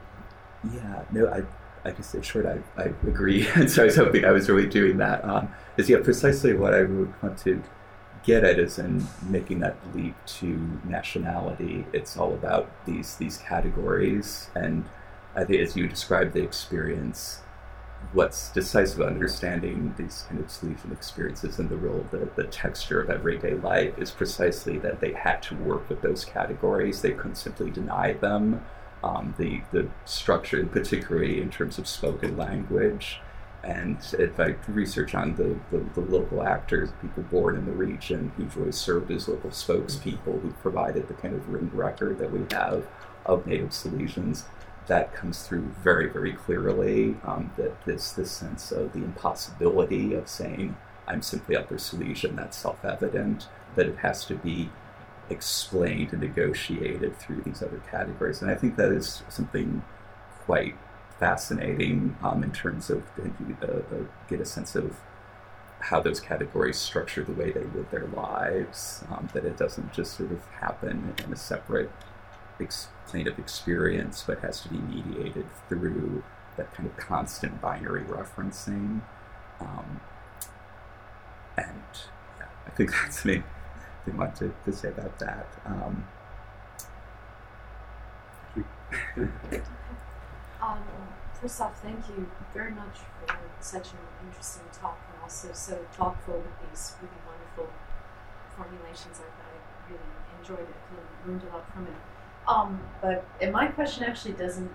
Yeah, no, I, I just say short, I, I agree. and so I was hoping I was really doing that. Um, is yeah, precisely what I would want to get at is in making that leap to nationality. It's all about these these categories, and I think as you describe the experience, what's decisive understanding these kind of Silesian experiences and the real the, the texture of everyday life is precisely that they had to work with those categories. They couldn't simply deny them. Um, the the structure, particularly in terms of spoken language, and in fact research on the, the, the, local actors, people born in the region who've really served as local spokespeople, who provided the kind of written record that we have of Native Silesians, that comes through very, very clearly. Um, that this this sense of the impossibility of saying I'm simply Upper Silesian, that's self-evident. That it has to be explained and negotiated through these other categories. And I think that is something quite fascinating um, in terms of uh, uh, get a sense of how those categories structure the way they live their lives, um, that it doesn't just sort of happen in a separate ex- kind of experience, but has to be mediated through that kind of constant binary referencing. Um, and yeah, I think that's me anything much to, to say about that. Um, um, first off, thank you very much for such an interesting talk and also so thoughtful with these really wonderful formulations. I, I really enjoyed it and learned a lot from it. Um, but and my question actually doesn't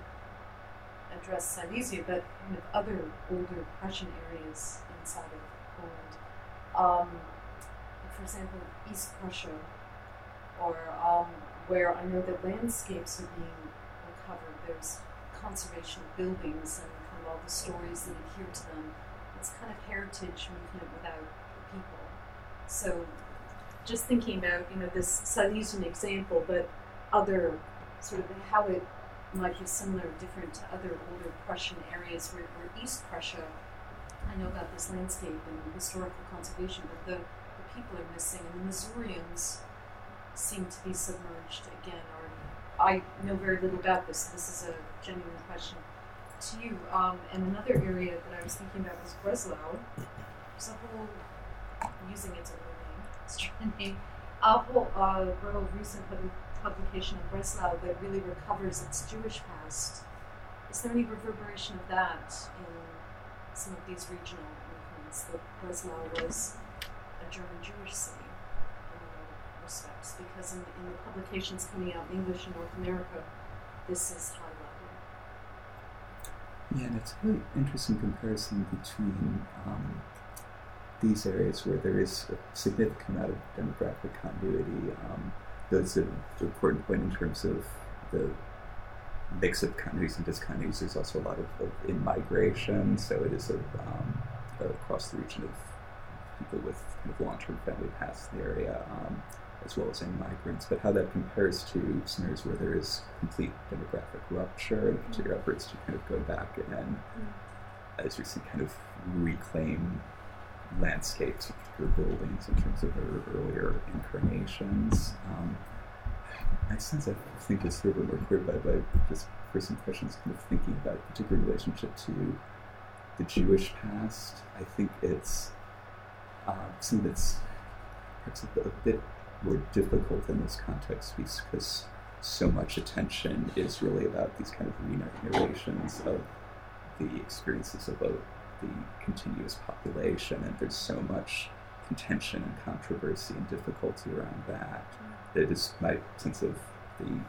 address Silesia, but kind of other older Prussian areas inside of Poland. Um, for example, East Prussia, or um, where I know that landscapes are being recovered. There's conservation of buildings and kind of all the stories that adhere to them. It's kind of heritage movement without the people. So, just thinking about you know this Silesian example, but other sort of how it might be similar, or different to other older Prussian areas where, where East Prussia. I know about this landscape and historical conservation, but the people are missing, and the Masurians seem to be submerged again. I know very little about this. This is a genuine question to you. Um, and another area that I was thinking about was Breslau. There's a whole using its own name, it's strange name, a whole uh, real recent publication of Breslau that really recovers its Jewish past. Is there any reverberation of that in some of these regional movements? That Breslau was a German Jewish city in respects, because in, in the publications coming out in English in North America, this is high level. Yeah, and it's a really interesting comparison between um, these areas where there is a significant amount of demographic continuity. Um, that's an important point in terms of the mix of countries and discontinuities. There's also a lot of, of in migration, so it is a, um, across the region of people with kind of long-term family past in the area, um, as well as in migrants, but how that compares to scenarios where there is complete demographic rupture and particular efforts to kind of go back and, mm. as you see, kind of reclaim landscapes, particular buildings in terms of their earlier incarnations. Um, my sense, I think, is a little bit more clear by, by just first impressions, kind of thinking about a particular relationship to the Jewish past. I think it's um, something that's perhaps a, a, bit more difficult in this context because so much attention is really about these kind of re-narrations of the experiences of a, the continuous population, and there's so much contention and controversy and difficulty around that. It is my sense of the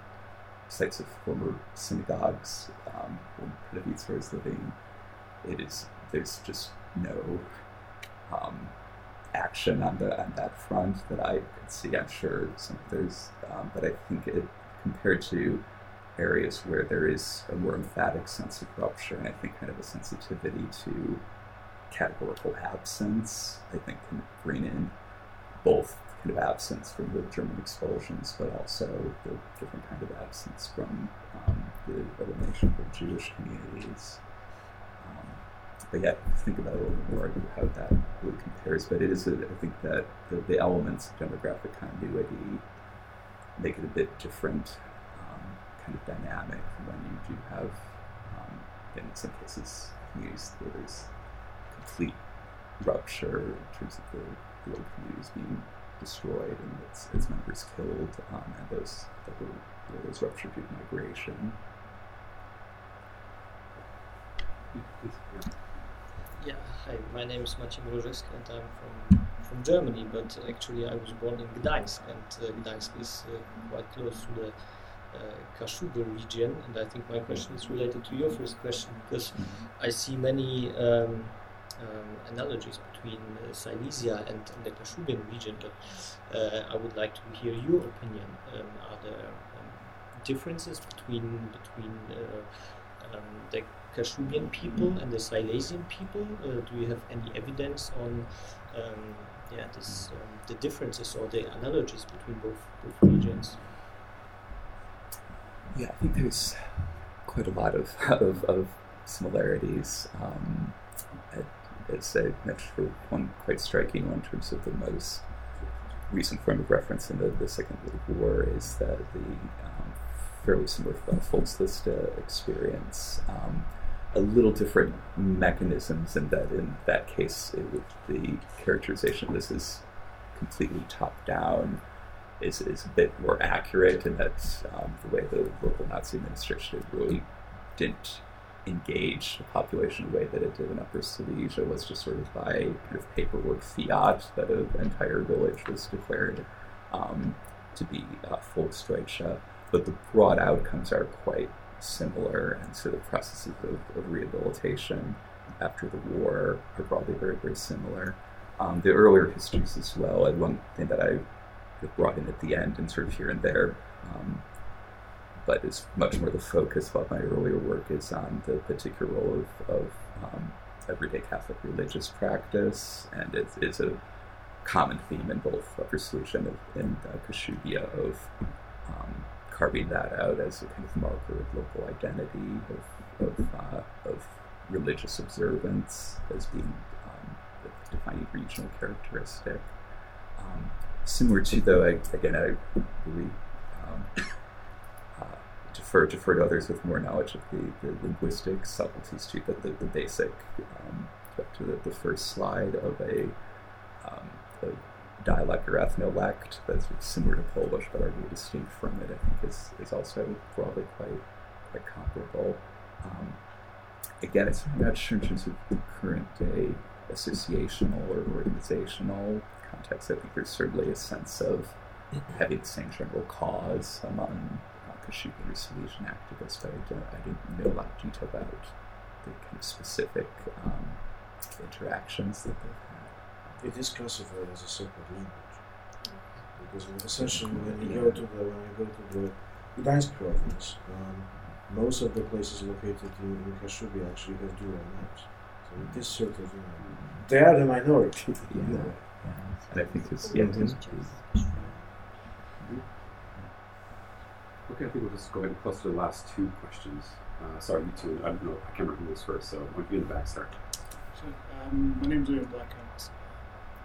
sites of former synagogues um, when Katowice was living. It is there's just no um, action on the on that front that I could see. I'm sure some there's, um, but I think it compared to areas where there is a more emphatic sense of rupture, and I think kind of a sensitivity to categorical absence, I think can bring in both kind of absence from the German expulsions, but also the different kind of absence from um, the elimination of Jewish communities. But yeah, think about it a little bit more how that really compares. But it is, a, I think that the, the elements of demographic continuity make it a bit different um, kind of dynamic when you do have, um, in some cases, communities where there's complete rupture in terms of the, the old communities being destroyed and its, its members killed, um, and those that were those ruptured due to migration. Yeah, hi, my name is Maciej Mrożewski and I'm from, from Germany, but actually I was born in Gdańsk and uh, Gdańsk is uh, quite close to the uh, Kashubian region. And I think my question is related to your first question because I see many um, um, analogies between uh, Silesia and, and the Kashubian region, but uh, I would like to hear your opinion. Um, are there um, differences between between uh, um, the Kashubian people and the Silesian people? Uh, do you have any evidence on um, yeah, this, um, the differences or the analogies between both, both regions? Yeah, I think there's quite a lot of, of, of similarities. Um, as I mentioned, one quite striking one in terms of the most recent form of reference in the, the Second World War is that the um, fairly similar uh, Volksliste experience. Um, a little different mechanisms and that in that case it the characterization this is completely top down is, is a bit more accurate and that um, the way the local Nazi administration really didn't engage the population the way that it did in Upper Silesia was just sort of by kind of paperwork fiat that an entire village was declared um, to be uh, Volksdeutsche. But the broad outcomes are quite similar, and so the processes of, of rehabilitation after the war are probably very, very similar. Um, the earlier histories as well, and one thing that I brought in at the end and sort of here and there um, but it's much more the focus of my earlier work is on the particular role of, of um, everyday Catholic religious practice, and it is a common theme in both Silesia and, uh, Kashubia of um, carving that out as a kind of marker of local identity, of, of, uh, of religious observance as being um, the defining regional characteristic. Um, similar to, though, I, again, I really um, defer defer to others with more knowledge of the, the linguistic subtleties too, but the, the basic um, to the, the first slide of a, um, a dialect or ethnolect that's similar to Polish but are really distinct from it, I think is, is also broadly quite quite comparable. Um, again, it's not sure in terms of the current day associational or organizational context. I think there's certainly a sense of having the same general cause among Kashubian or Silesian activists, but I, don't, I didn't know a lot of detail about the kind of specific um, interactions that they've had. It is classified as a separate language because essentially when you go to the when you go to the Gdańsk province, um, most of the places located in, in Kashubia actually have dual names. So it is sort of you know they are the minority. Yeah. You know. And I think it's yeah, it's- Okay, I think we'll just go ahead and cluster the last two questions. Uh, sorry, you two. I don't know. I can't remember who was first, so why don't you in the back start? So, um, my name's Ian Black.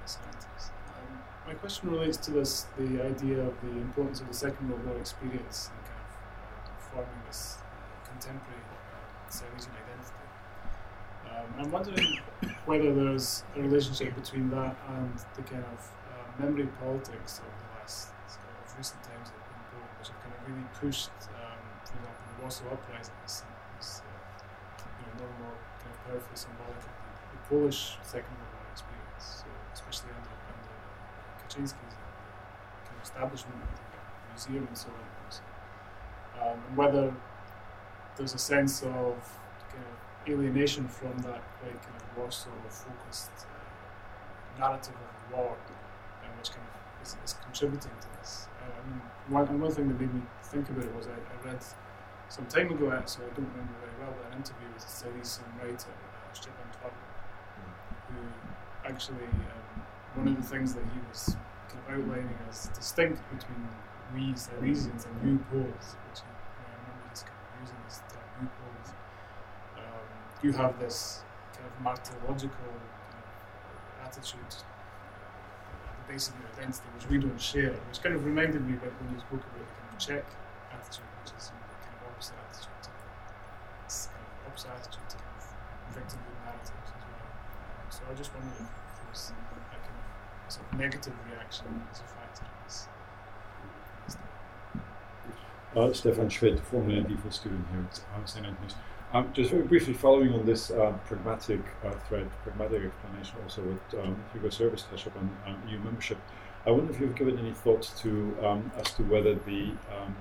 Um, my question relates to this the idea of the importance of the Second World War experience in kind of uh, forming this uh, contemporary uh, Silesian identity. Um, I'm wondering whether there's a relationship between that and the kind of uh, memory politics of the last of recent times in Poland, which have kind of really pushed, um, for example, the Warsaw Uprising is, is uh, you know, no more kind of powerfully symbolic of the, the Polish Second World War experience, so especially under, under Kaczynski's kind of establishment of the museum and so on. Um, and whether there's a sense of kind of alienation from that quite kind of Warsaw focused uh, narrative of the war, uh, which kind of is, is contributing to this. Uh, I mean, one, one thing that made me think about it was I, I read some time ago, so I don't remember very well, but an interview with a Silesian writer, uh, Szczepan Twardoch, who actually, um, one of the things that he was kind of outlining as distinct between we Silesians and you Poles, which he, I remember he's kind of using this term, you Poles, um, you have this kind of martyrological kind of attitude the base of your identity, which we don't share, which kind of reminded me about when you spoke about the kind of Czech attitude, which is you know, the kind of opposite attitude to kind of opposite attitude to kind of victimhood narratives as well. So I just wondered if there was sort of negative reaction as a factor. Uh, Stefan Schmidt, formerly a DPhil student here at St. Antony's. Um, just very briefly following on this uh, pragmatic uh, thread, pragmatic explanation also what um, Hugo Service touched upon um, EU membership, I wonder if you've given any thoughts to um, as to whether the um,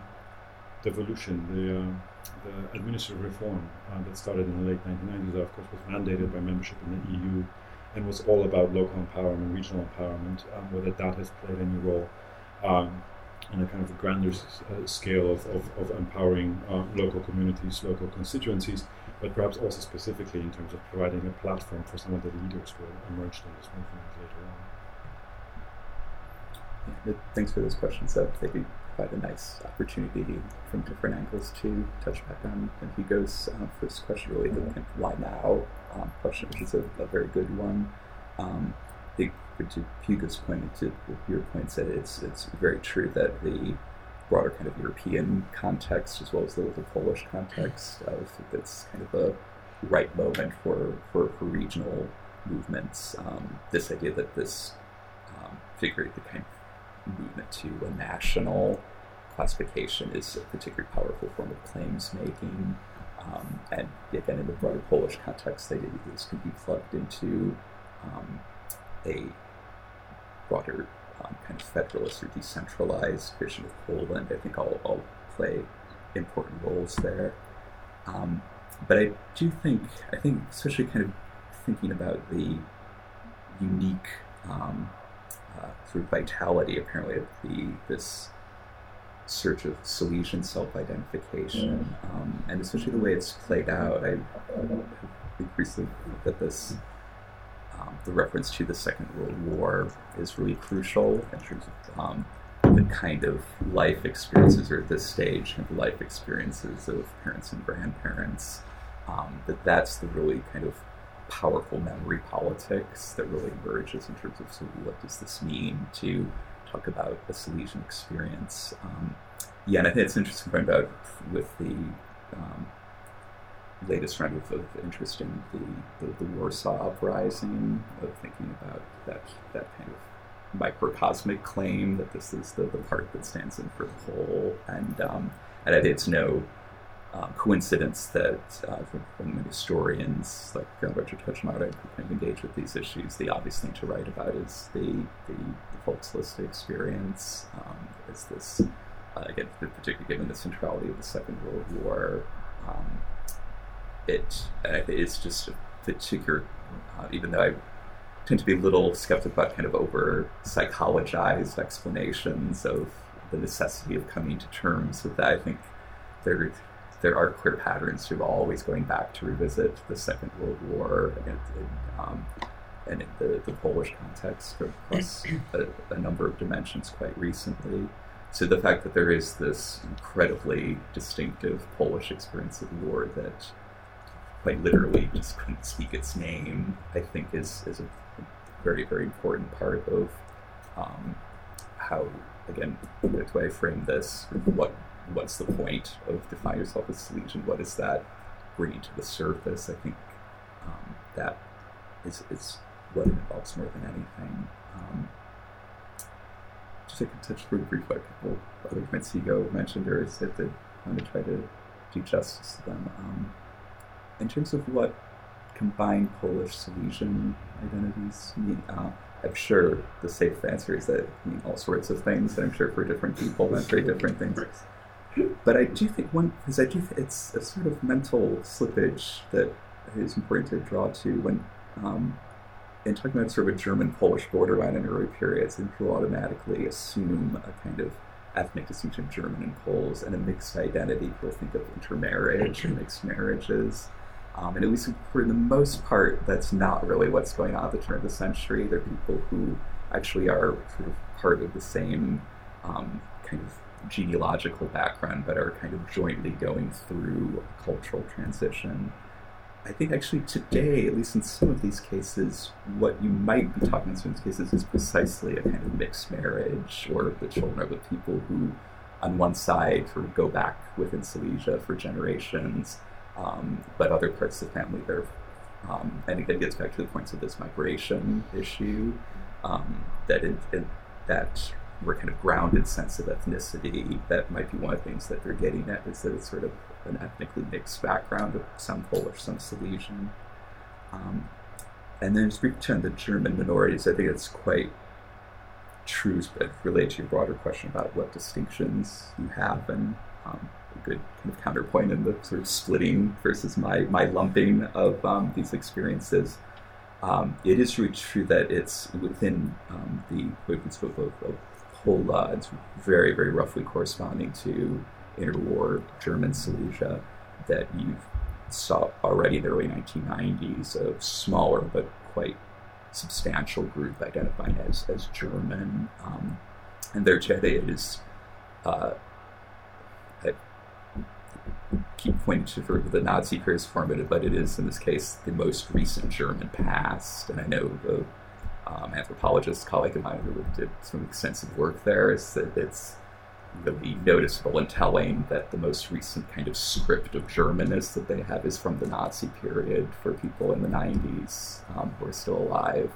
devolution, the, uh, the administrative reform uh, that started in the late 1990s, that of course was mandated by membership in the EU and was all about local empowerment, and regional empowerment, um, whether that has played any role um, on a kind of a grander s- uh, scale of, of, of empowering uh, local communities, local constituencies, but perhaps also specifically in terms of providing a platform for some of the leaders who emerged in this movement later on. Yeah, thanks for those questions. Uh, they do provide a nice opportunity from different angles to touch back on and Hugo's uh, first question, really the kind why now um, question, which is a, a very good one. Um, I think to Hugo's point, to your point, that it's it's very true that the broader kind of European context, as well as the, the Polish context, uh, that's kind of a right moment for for, for regional movements. Um, this idea that this um, figure the kind of movement to a national classification is a particularly powerful form of claims making. Um, and again, in the broader Polish context, they, this can be plugged into um, a broader um, kind of federalist or decentralized vision of Poland. I think all, all play important roles there. Um, but I do think, I think, especially kind of thinking about the unique um, uh, sort of vitality, apparently, of the this search of Silesian self-identification, um, and especially the way it's played out. I, I think recently that this um, the reference to the Second World War is really crucial in terms of um, the kind of life experiences, or at this stage, kind of life experiences of parents and grandparents. Um, that that's the really kind of powerful memory politics that really emerges in terms of so what does this mean to talk about a Silesian experience. Um, yeah, and I think it's interesting to find out with the um, latest round of, of interest in the, the, the Warsaw Uprising, of thinking about that that kind of microcosmic claim that this is the, the part that stands in for the whole, and um, and I think it's no um, coincidence that uh, from, from historians like uh, Richard Hutchinson who kind of engage with these issues, the obvious thing to write about is the the, the Volksliste experience. Um, is this uh, again, particularly given the centrality of the Second World War? Um, it uh, it's just a particular, uh, even though I tend to be a little skeptical about kind of over psychologized explanations of the necessity of coming to terms with that. I think there there are clear patterns to always going back to revisit the Second World War and, and, um, in the, the Polish context across a, a number of dimensions quite recently. So the fact that there is this incredibly distinctive Polish experience of war that quite literally just couldn't speak its name, I think is, is a very, very important part of um, how, again, the way I frame this, what what's the point of defining yourself as Silesian? What is that bringing to the surface? I think um, that is, is what it involves more than anything. Um, just like to touch briefly a couple other points Hugo mentioned or said that I want to try to do justice to them. Um, in terms of what combined Polish Silesian identities mean, uh, I'm sure the safe answer is that mean all sorts of things, and I'm sure for different people meant very different things. But I do think one, because I do think it's a sort of mental slippage that is important to draw to when, um, in talking about sort of a German-Polish borderline in early periods, and people automatically assume a kind of ethnic distinction of German and Poles and a mixed identity. People think of intermarriage and mixed marriages. Um, and at least for the most part, that's not really what's going on at the turn of the century. They're people who actually are sort of part of the same um, kind of genealogical background, but are kind of jointly going through a cultural transition. I think actually today, at least in some of these cases, what you might be talking in some cases is precisely a kind of mixed marriage, or the children of the people who, on one side, sort of go back within Silesia for generations, um, but other parts of the family, they're, um, and again, gets back to the points of this migration issue, um, that that more kind of grounded sense of ethnicity. That might be one of the things that they're getting at is that it's sort of an ethnically mixed background of some Polish, some Silesian. Um, and then speaking to the German minorities, I think it's quite true, but related to your broader question about what distinctions you have and um, a good kind of counterpoint in the sort of splitting versus my, my lumping of um, these experiences. Um, it is really true that it's within um, the Województwo of, of Pola, it's very, very roughly corresponding to interwar German Silesia that you saw already in the early 1990s, a smaller but quite substantial group identifying as, as German. Um, and their Jede is, uh, I keep pointing to the Nazi as formative, but it is in this case the most recent German past. And I know the um, anthropologist colleague of mine who did some extensive work there is that it's really noticeable and telling that the most recent kind of script of Germanness that they have is from the Nazi period for people in the 90s um, who are still alive.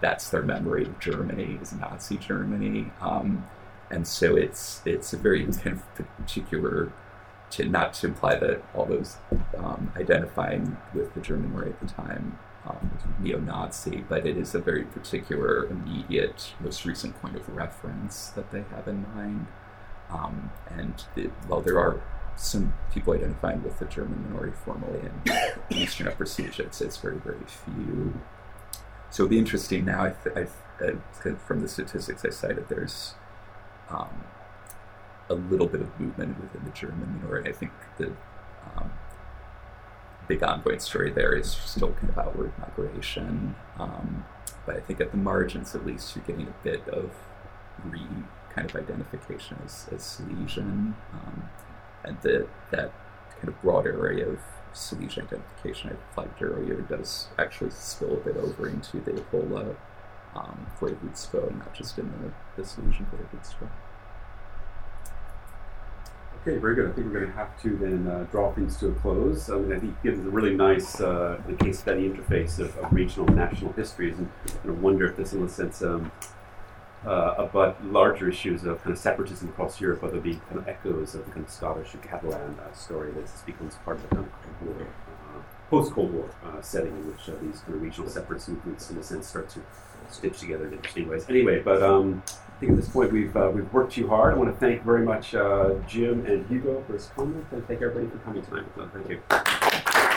That's their memory of Germany, is Nazi Germany. Um, and so it's it's a very kind of particular, to not to imply that all those um, identifying with the German were at the time um, neo-Nazi, but it is a very particular, immediate, most recent point of reference that they have in mind. Um, and it, while there are some people identifying with the German minority formally in Eastern Upper Silesia, it's, it's very, very few. So it'll be interesting now. I, th- I from the statistics I cited, there's um, a little bit of movement within the German minority. I think the um, big ongoing story there is still kind of outward migration. Um, but I think at the margins, at least, you're getting a bit of re kind of identification as, as Silesian, um, and the, that kind of broad area of Silesian identification I flagged earlier does actually spill a bit over into the Opola um, Voivodstvo, not just in the, the Silesian Voivodstvo. Okay, very good. I think we're going to have to then uh, draw things to a close. I mean, I think gives a really nice uh, case study interface of, of, regional and national histories, and, and I wonder if this, in a sense, um, uh, about larger issues of kind of separatism across Europe, whether it be kind of echoes of the kind of Scottish and Catalan uh, story that becomes part of the kind of Cold War, uh, post-Cold War uh, setting in which these kind of regional separatist movements, in a sense, start to stitch together in interesting ways. Anyway, but um, I think at this point we've uh, we've worked too hard. I want to thank very much uh, Jim and Hugo for his comment, and thank everybody for coming tonight. Thank you.